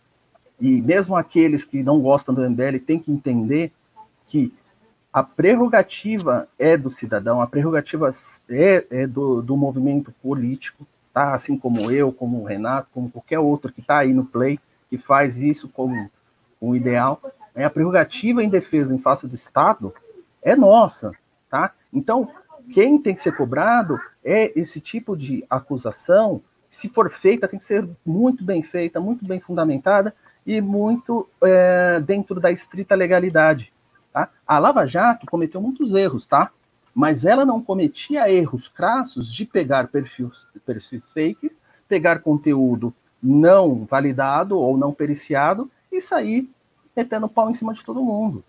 B: e mesmo aqueles que não gostam do MBL têm que entender que a prerrogativa é do cidadão, a prerrogativa é, é do, do, movimento político, tá? Assim como eu, como o Renato, como qualquer outro que está aí no play, que faz isso como um ideal. É, a prerrogativa em defesa em face do Estado é nossa, tá? Então, quem tem que ser cobrado é esse tipo de acusação. Se for feita, tem que ser muito bem feita, muito bem fundamentada e muito é, dentro da estrita legalidade Tá? A Lava Jato cometeu muitos erros, tá? Mas ela não cometia erros crassos de pegar perfis, perfis fakes, pegar conteúdo não validado ou não periciado e sair metendo pau em cima de todo mundo.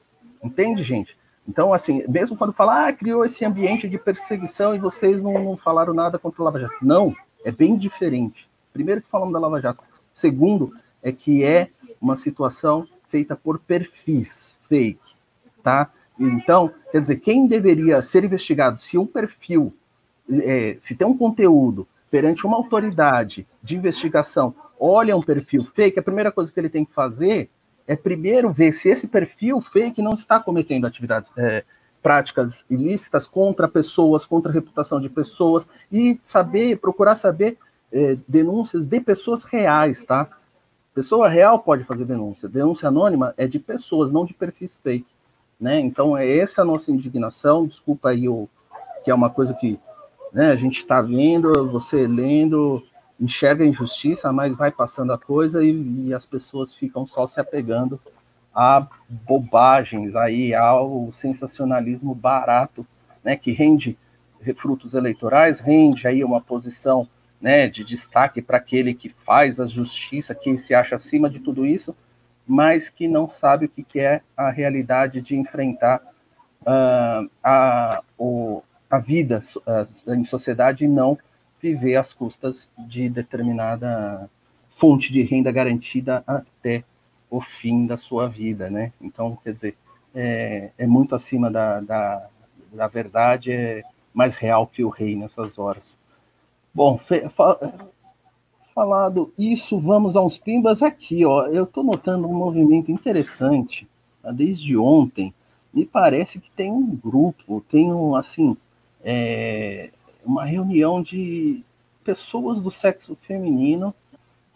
B: Entende, gente? Então, assim, mesmo quando fala, ah, criou esse ambiente de perseguição e vocês não, não falaram nada contra a Lava Jato. Não, é bem diferente. Primeiro que falamos da Lava Jato. Segundo, é que é uma situação feita por perfis fake tá? Então, quer dizer, quem deveria ser investigado se um perfil, é, se tem um conteúdo perante uma autoridade de investigação, olha um perfil fake, a primeira coisa que ele tem que fazer é primeiro ver se esse perfil fake não está cometendo atividades, é, práticas ilícitas contra pessoas, contra a reputação de pessoas e saber, procurar saber é, denúncias de pessoas reais, tá? Pessoa real pode fazer denúncia. Denúncia anônima é de pessoas, não de perfis fake. Né? Então, é essa a nossa indignação. Desculpa aí, o, que é uma coisa que né, a gente está vendo, você lendo, enxerga a injustiça, mas vai passando a coisa e, e, as pessoas ficam só se apegando a bobagens, aí, ao sensacionalismo barato, né, que rende frutos eleitorais, rende aí uma posição né, de destaque para aquele que faz a justiça, que se acha acima de tudo isso, mas que não sabe o que é a realidade de enfrentar uh, a, o, a vida uh, em sociedade e não viver às custas de determinada fonte de renda garantida até o fim da sua vida, né? Então, quer dizer, é, é muito acima da, da, da, verdade, é mais real que o rei nessas horas. Bom, falado isso, vamos a uns pimbas aqui, ó. Eu estou notando um movimento interessante tá? desde ontem. Me parece que tem um grupo, tem um, assim, é, uma reunião de pessoas do sexo feminino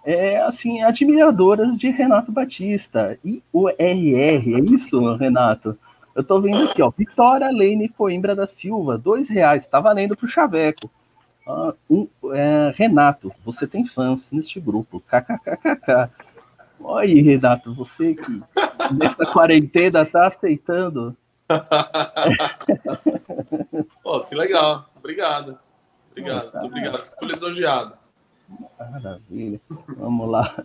B: é, assim, admiradoras de Renato Batista. E o RR, é isso, Renato? Eu tô vendo aqui, ó. Vitória Lene Coimbra da Silva, dois reais, tá valendo pro Chaveco. Uh, um, é, Renato, você tem fãs neste grupo. KKKKK. Olha aí, Renato, você que nessa quarentena tá aceitando.
A: Pô, que legal. Obrigado. Obrigado, muito obrigado. Fico lisonjeado.
B: Maravilha. Vamos lá.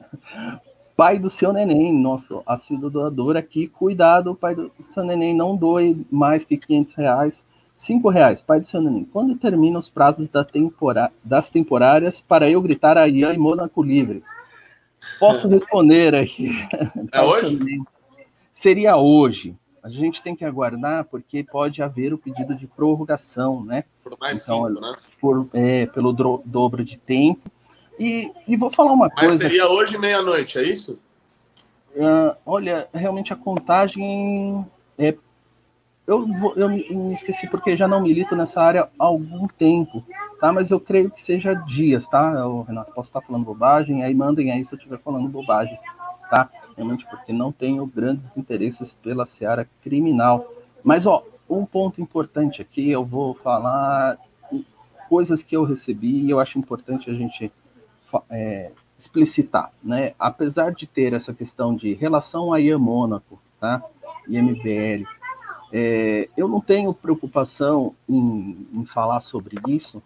B: Pai do seu neném, nosso assíduo doador aqui. Cuidado, pai do seu neném, não doe mais que 500 reais. 5 reais, pai do seu neném. Quando terminam os prazos da tempora... das temporárias para eu gritar a Ian e Mônaco livres? Posso responder aqui.
A: É hoje?
B: Seria hoje. A gente tem que aguardar porque pode haver o pedido de prorrogação, né?
A: Por mais então, cinco, né?
B: Por, é, pelo dobro de tempo. E, e vou falar uma
A: Mas
B: coisa.
A: Mas seria hoje meia-noite, é isso?
B: Uh, olha, realmente a contagem é. Eu, eu me esqueci porque já não milito nessa área há algum tempo, tá? Mas eu creio que seja dias, tá? Eu, Renato, posso estar falando bobagem, aí mandem aí se eu estiver falando bobagem, tá? Realmente porque não tenho grandes interesses pela seara criminal. Mas, ó, um ponto importante aqui, eu vou falar coisas que eu recebi e eu acho importante a gente é, explicitar, né? Apesar de ter essa questão de relação a IAM Mônaco, tá? IMBL, é, eu não tenho preocupação em, em, falar sobre isso,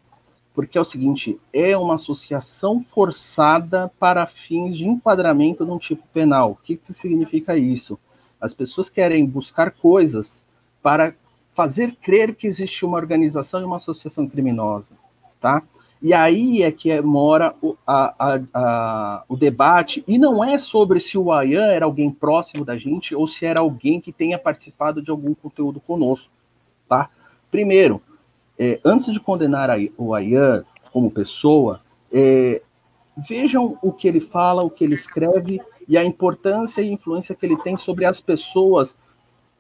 B: porque é o seguinte: é uma associação forçada para fins de enquadramento de um tipo penal. O que, que significa isso? As pessoas querem buscar coisas para fazer crer que existe uma organização e uma associação criminosa, tá? E aí é que mora o, a, a, a, o debate, e não é sobre se o Ayan era alguém próximo da gente ou se era alguém que tenha participado de algum conteúdo conosco, tá? Primeiro, é, antes de condenar o Ayan como pessoa, é, vejam o que ele fala, o que ele escreve e a importância e influência que ele tem sobre as pessoas,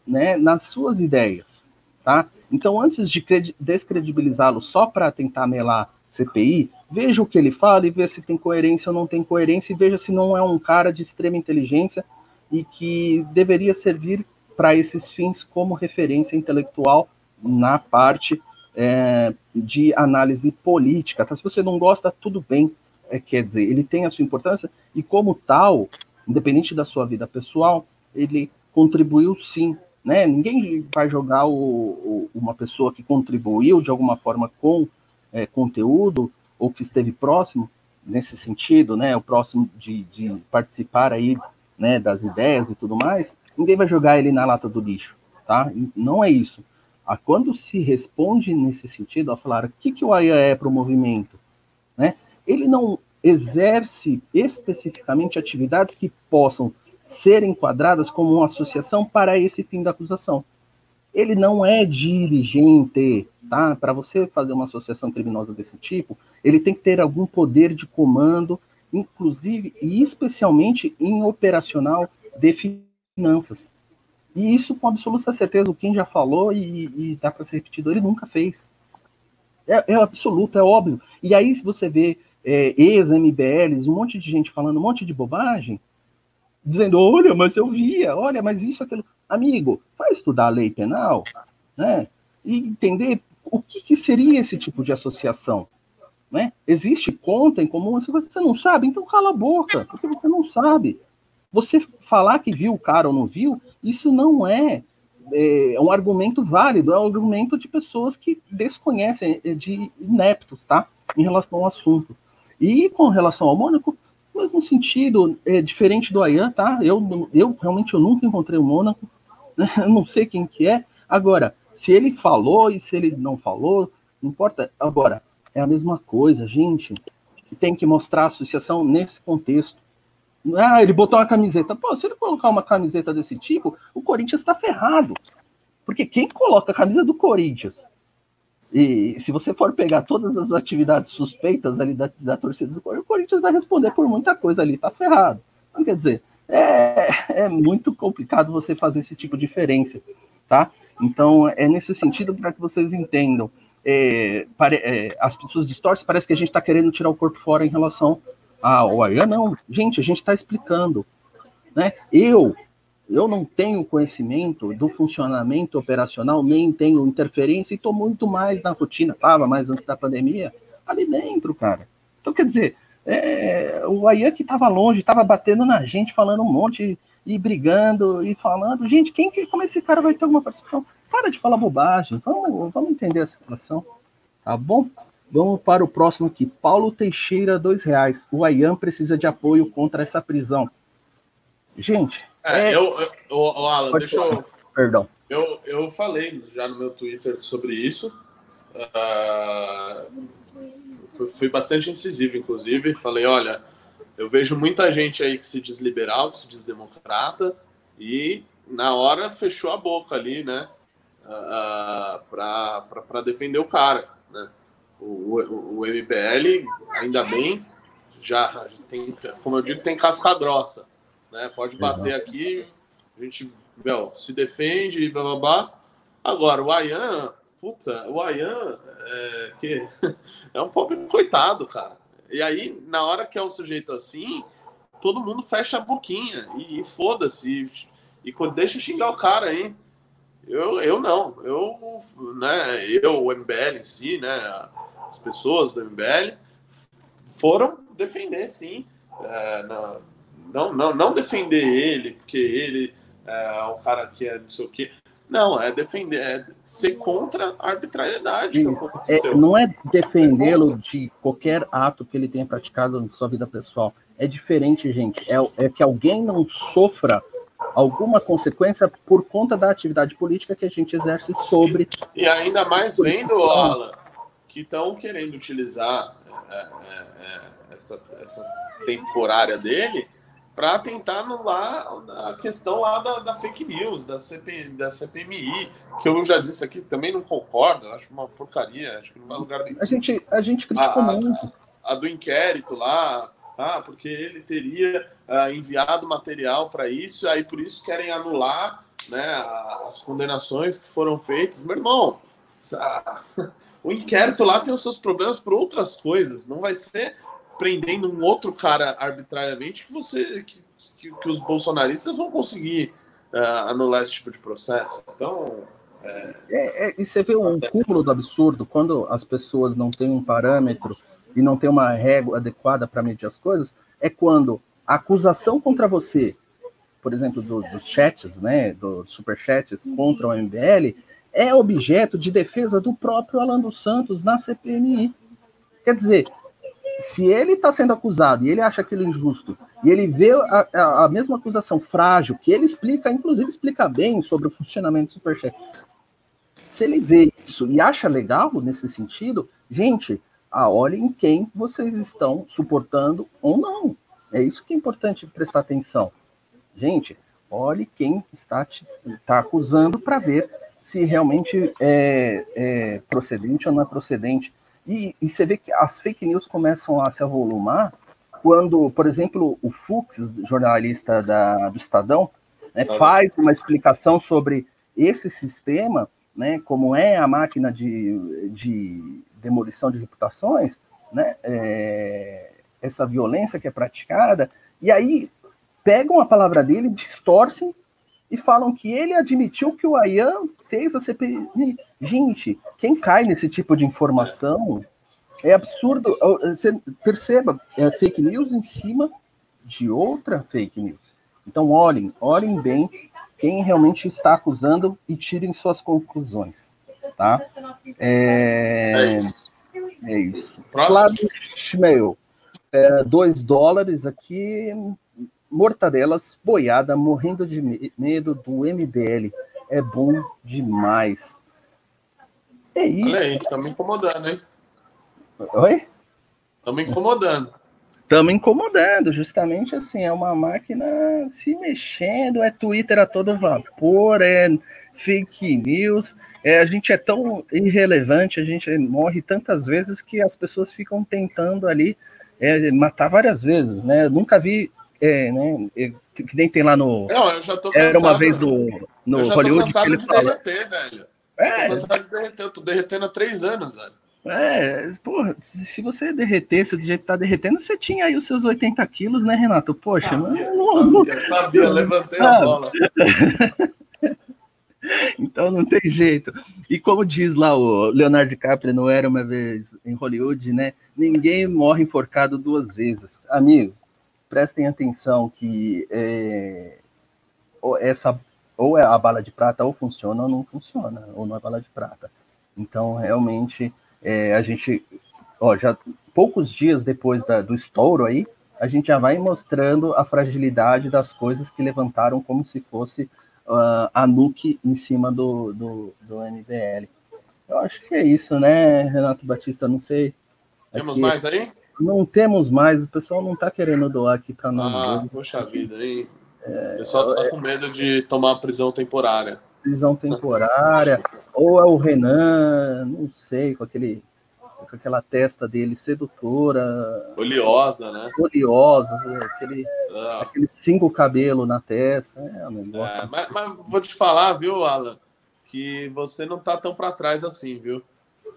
B: né, nas suas ideias, tá? Então, antes de descredibilizá-lo só para tentar melar CPI, veja o que ele fala e veja se tem coerência ou não tem coerência, e veja se não é um cara de extrema inteligência e que deveria servir para esses fins como referência intelectual na parte é, de análise política. Tá? Se você não gosta, tudo bem. É, quer dizer, ele tem a sua importância e, como tal, independente da sua vida pessoal, ele contribuiu sim. Né? Ninguém vai jogar o, o, uma pessoa que contribuiu de alguma forma com é, conteúdo ou que esteve próximo nesse sentido, né, o próximo de, de participar aí, né, das ideias e tudo mais, ninguém vai jogar ele na lata do lixo, tá? Não é isso. A quando se responde nesse sentido, a falar o que, que o AIA é para o movimento, né? Ele não exerce especificamente atividades que possam ser enquadradas como uma associação para esse fim da acusação ele não é dirigente, tá? Para você fazer uma associação criminosa desse tipo, ele tem que ter algum poder de comando, inclusive e especialmente em operacional de finanças. E isso com absoluta certeza, o Kim já falou e, dá para ser repetido, ele nunca fez. É, é, absoluto, é óbvio. E aí, se você vê é, ex-MBLs, um monte de gente falando um monte de bobagem, dizendo, olha, mas eu via, olha, mas isso, aquilo. Amigo, vai estudar a lei penal, né? E entender o que, que seria esse tipo de associação. Né? Existe conta em comum, você não sabe, então cala a boca, porque você não sabe. Você falar que viu o cara ou não viu, isso não é, é um argumento válido, é um argumento de pessoas que desconhecem, é, de ineptos, tá? Em relação ao assunto. E com relação ao Mônaco, mesmo sentido, é diferente do Ayan, tá? Eu, eu realmente eu nunca encontrei o Mônaco, né? Eu não sei quem que é. Agora, se ele falou e se ele não falou, não importa. Agora, é a mesma coisa, gente. Tem que mostrar a associação nesse contexto. Ah, ele botou uma camiseta. Pô, se ele colocar uma camiseta desse tipo, o Corinthians está ferrado. Porque quem coloca a camisa do Corinthians e se você for pegar todas as atividades suspeitas ali da, da torcida do Corinthians, o Corinthians vai responder por muita coisa ali, tá ferrado. Então, quer dizer, é, é muito complicado você fazer esse tipo de diferença, tá? Então, é nesse sentido para que vocês entendam. É, pare, é, as pessoas distorcem, parece que a gente está querendo tirar o corpo fora em relação Ah, o Ayan não. Gente, a gente está explicando. Né? Eu, eu não tenho conhecimento do funcionamento operacional, nem tenho interferência e estou muito mais na rotina, estava mais antes da pandemia, ali dentro, cara. Então, quer dizer, é, o Ayan que estava longe, estava batendo na gente, falando um monte e brigando e falando, gente, quem que, como esse cara vai ter alguma participação? Para de falar bobagem, vamos, vamos entender a situação, tá bom? Vamos para o próximo aqui. Paulo Teixeira, dois reais. O Ayan precisa de apoio contra essa prisão. Gente.
A: É, é... Eu, eu, Alan, Pode deixa falar. eu.
B: Perdão.
A: Eu, eu falei já no meu Twitter sobre isso. Uh, fui, fui, bastante incisivo, inclusive. Falei: olha, eu vejo muita gente aí que se diz liberal, que se diz democrata, e na hora fechou a boca ali, né? Uh, para defender o cara, né? o, o, o MBL, ainda bem, já tem, como eu digo, tem casca grossa. Né? Pode bater Exato. aqui, a gente meu, se defende, blá blá blá. Agora, o Ayan, puta, o Ayan é, que, é um pobre coitado, cara. E aí, na hora que é um sujeito assim, todo mundo fecha a boquinha e, e foda-se. E, e deixa xingar o cara, hein? Eu, eu não. Eu, né, eu, o MBL em si, né? as pessoas do MBL foram defender, sim. É, não, não, não, não defender ele, porque ele é um cara que é não sei o quê. Não, é defender, é ser contra a arbitrariedade
B: é, não é defendê-lo de qualquer ato que ele tenha praticado na sua vida pessoal. É diferente, gente. É, é que alguém não sofra alguma consequência por conta da atividade política que a gente exerce sobre.
A: E ainda mais vendo, Alan, que estão querendo utilizar é, é, é, essa, essa temporária dele para tentar anular a questão lá da, da, fake news, da, CP, da CPMI, que eu já disse aqui, também não concordo, acho uma porcaria, acho que não é lugar de...
B: A gente, a gente criticou a, muito.
A: A, a, do inquérito lá, ah, porque ele teria ah, enviado material para isso, aí por isso querem anular né, as condenações que foram feitas. Meu irmão, o inquérito lá tem os seus problemas por outras coisas. Não vai ser prendendo um outro cara arbitrariamente que você que, que, que os bolsonaristas vão conseguir uh, anular esse tipo de processo. Então.
B: É... É, é, e você vê um cúmulo do absurdo quando as pessoas não têm um parâmetro e não tem uma régua adequada para medir as coisas, é quando a acusação contra você, por exemplo, do, dos chats, né, dos superchats contra o MBL, é objeto de defesa do próprio Alan dos Santos na CPMI. Quer dizer, se ele está sendo acusado e ele acha aquilo injusto, e ele vê a, a, a, mesma acusação frágil, que ele explica, inclusive explica bem sobre o funcionamento do Superchat, se ele vê isso e acha legal nesse sentido, gente, ah, olhem quem vocês estão suportando ou não. É isso que é importante prestar atenção. Gente, olhe quem está, te, está acusando para ver se realmente é, é procedente ou não é procedente. E, e, você vê que as fake news começam a se avolumar quando, por exemplo, o Fux, jornalista da, do Estadão, né, faz uma explicação sobre esse sistema, né, como é a máquina de, de demolição de reputações, né, é, essa violência que é praticada, e aí pegam a palavra dele, distorcem e falam que ele admitiu que o Ayan fez a CPI. Gente, quem cai nesse tipo de informação é absurdo. Você perceba, é fake news em cima de outra fake news. Então, olhem, olhem bem quem realmente está acusando e tirem suas conclusões. Tá? É, é isso. É isso. Flávio Schmeil, é, dois dólares aqui mortadelas, boiada, morrendo de medo do MBL. É bom demais.
A: É isso. Olha aí, tá me incomodando, hein?
B: Oi?
A: Estamos incomodando.
B: Estamos incomodando, justamente assim, é uma máquina se mexendo, é Twitter a todo vapor, é fake news, é, a gente é tão irrelevante, a gente morre tantas vezes que as pessoas ficam tentando ali é, matar várias vezes, né? Eu nunca vi é, né? Que nem tem lá no.
A: Não, eu já tô
B: cansado. Era uma vez no, no Hollywood
A: que ele de fala. derreter, velho. É. Eu tô cansado de derreter, eu tô derretendo há três anos, velho.
B: É, porra, se você derretesse do jeito que tá derretendo, você tinha aí os seus 80 quilos, né, Renato? Poxa,
A: não, não, sabia, sabia, levantei a bola.
B: então não tem jeito. E como diz lá o Leonardo DiCaprio, não era uma vez em Hollywood, né? Ninguém morre enforcado duas vezes. Amigo, prestem atenção que é, essa ou é a bala de prata ou funciona ou não funciona, ou não é bala de prata. Então, realmente, é, a gente, ó, já poucos dias depois da, do estouro aí, a gente já vai mostrando a fragilidade das coisas que levantaram como se fosse uh, a nuke em cima do, do, do MBL. Eu acho que é isso, né, Renato Batista? Não sei.
A: Temos mais aí?
B: Não temos mais, o pessoal não está querendo doar aqui para nós.
A: Ah, poxa vida, hein? É, o pessoal está com medo de tomar prisão temporária
B: prisão temporária, ou é o Renan, não sei, com aquele com aquela testa dele sedutora.
A: Oleosa, né?
B: Oleosa, aquele, ah. aquele cinco cabelo na testa. É, um.
A: É, mas, mas, vou te falar, viu, Alan, que você não tá tão para trás assim, viu?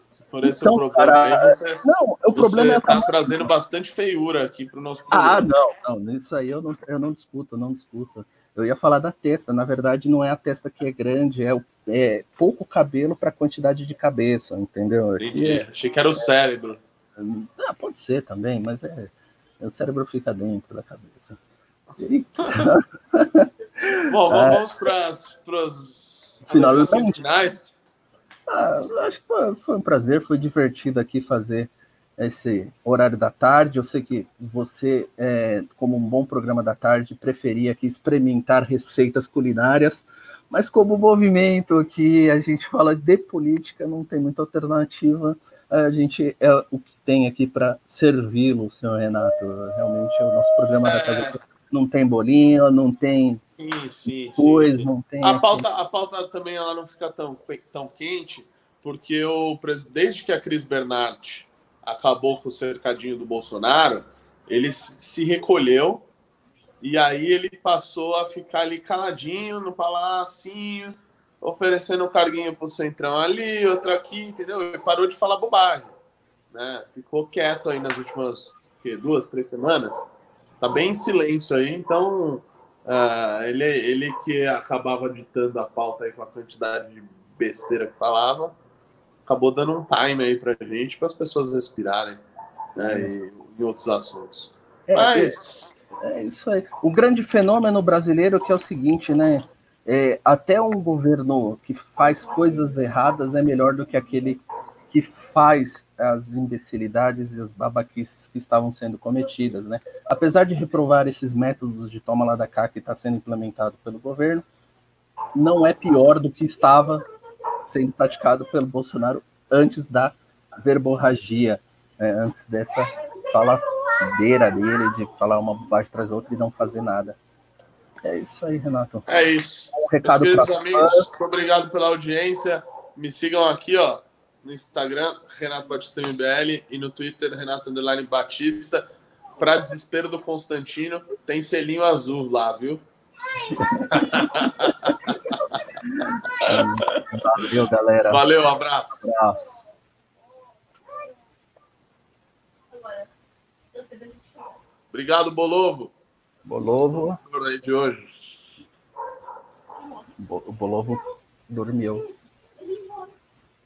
A: Se for esse então, o problema, cara, aí você, não, o problema é tá trazendo bastante feiura aqui para o nosso
B: programa. Ah, não, não, isso aí eu não, eu não discuto, não discuto. Eu ia falar da testa, na verdade não é a testa que é grande, é, é pouco cabelo para a quantidade de cabeça, entendeu?
A: Entendi. É... Achei que era o cérebro.
B: Ah, pode ser também, mas é, o cérebro fica dentro da cabeça.
A: Bom, vamos para os finais.
B: Ah, acho que foi, foi um prazer, foi divertido aqui fazer esse horário da tarde. Eu sei que você, é, como um bom programa da tarde, preferia aqui experimentar receitas culinárias, mas como movimento que a gente fala de política, não tem muita alternativa. A gente é o que tem aqui para servi-lo, senhor Renato. Realmente o nosso programa é... da casa não tem bolinho, não tem
A: sim, sim,
B: coisa, sim, não tem.
A: A pauta, a pauta também ela não fica tão, tão quente, porque o, desde que a Cris Bernardi acabou com o cercadinho do Bolsonaro, ele se recolheu e aí ele passou a ficar ali caladinho no palácio, oferecendo um carguinho pro centrão ali, outro aqui, entendeu? Ele parou de falar bobagem, né? Ficou quieto aí nas últimas que, duas, três semanas. Tá bem em silêncio aí, então uh, ele, ele que acabava ditando a pauta aí com a quantidade de besteira que falava, acabou dando um time aí pra gente, para as pessoas respirarem né, e, em outros assuntos. É, Mas.
B: É, é, isso aí. O grande fenômeno brasileiro que é o seguinte, né? É, até um governo que faz coisas erradas é melhor do que aquele que faz as imbecilidades e as babaquices que estavam sendo cometidas, né? Apesar de reprovar esses métodos de toma lá da cá que está sendo implementado pelo governo, não é pior do que estava sendo praticado pelo Bolsonaro antes da verborragia, né, antes dessa faladeira dele de falar uma bobagem atrás da outra e não fazer nada. É isso aí, Renato.
A: É isso. Um recado Meus queridos amigos, muito obrigado pela audiência. Me sigam aqui, ó, no Instagram, Renato Batista MBL, e no Twitter, Renato Underline Batista. Para desespero do Constantino, tem selinho azul lá, viu?
B: Valeu, galera.
A: Valeu, um abraço.
B: abraço.
A: Obrigado, Bolovo.
B: Bolovo.
A: De hoje.
B: O Bolovo dormiu.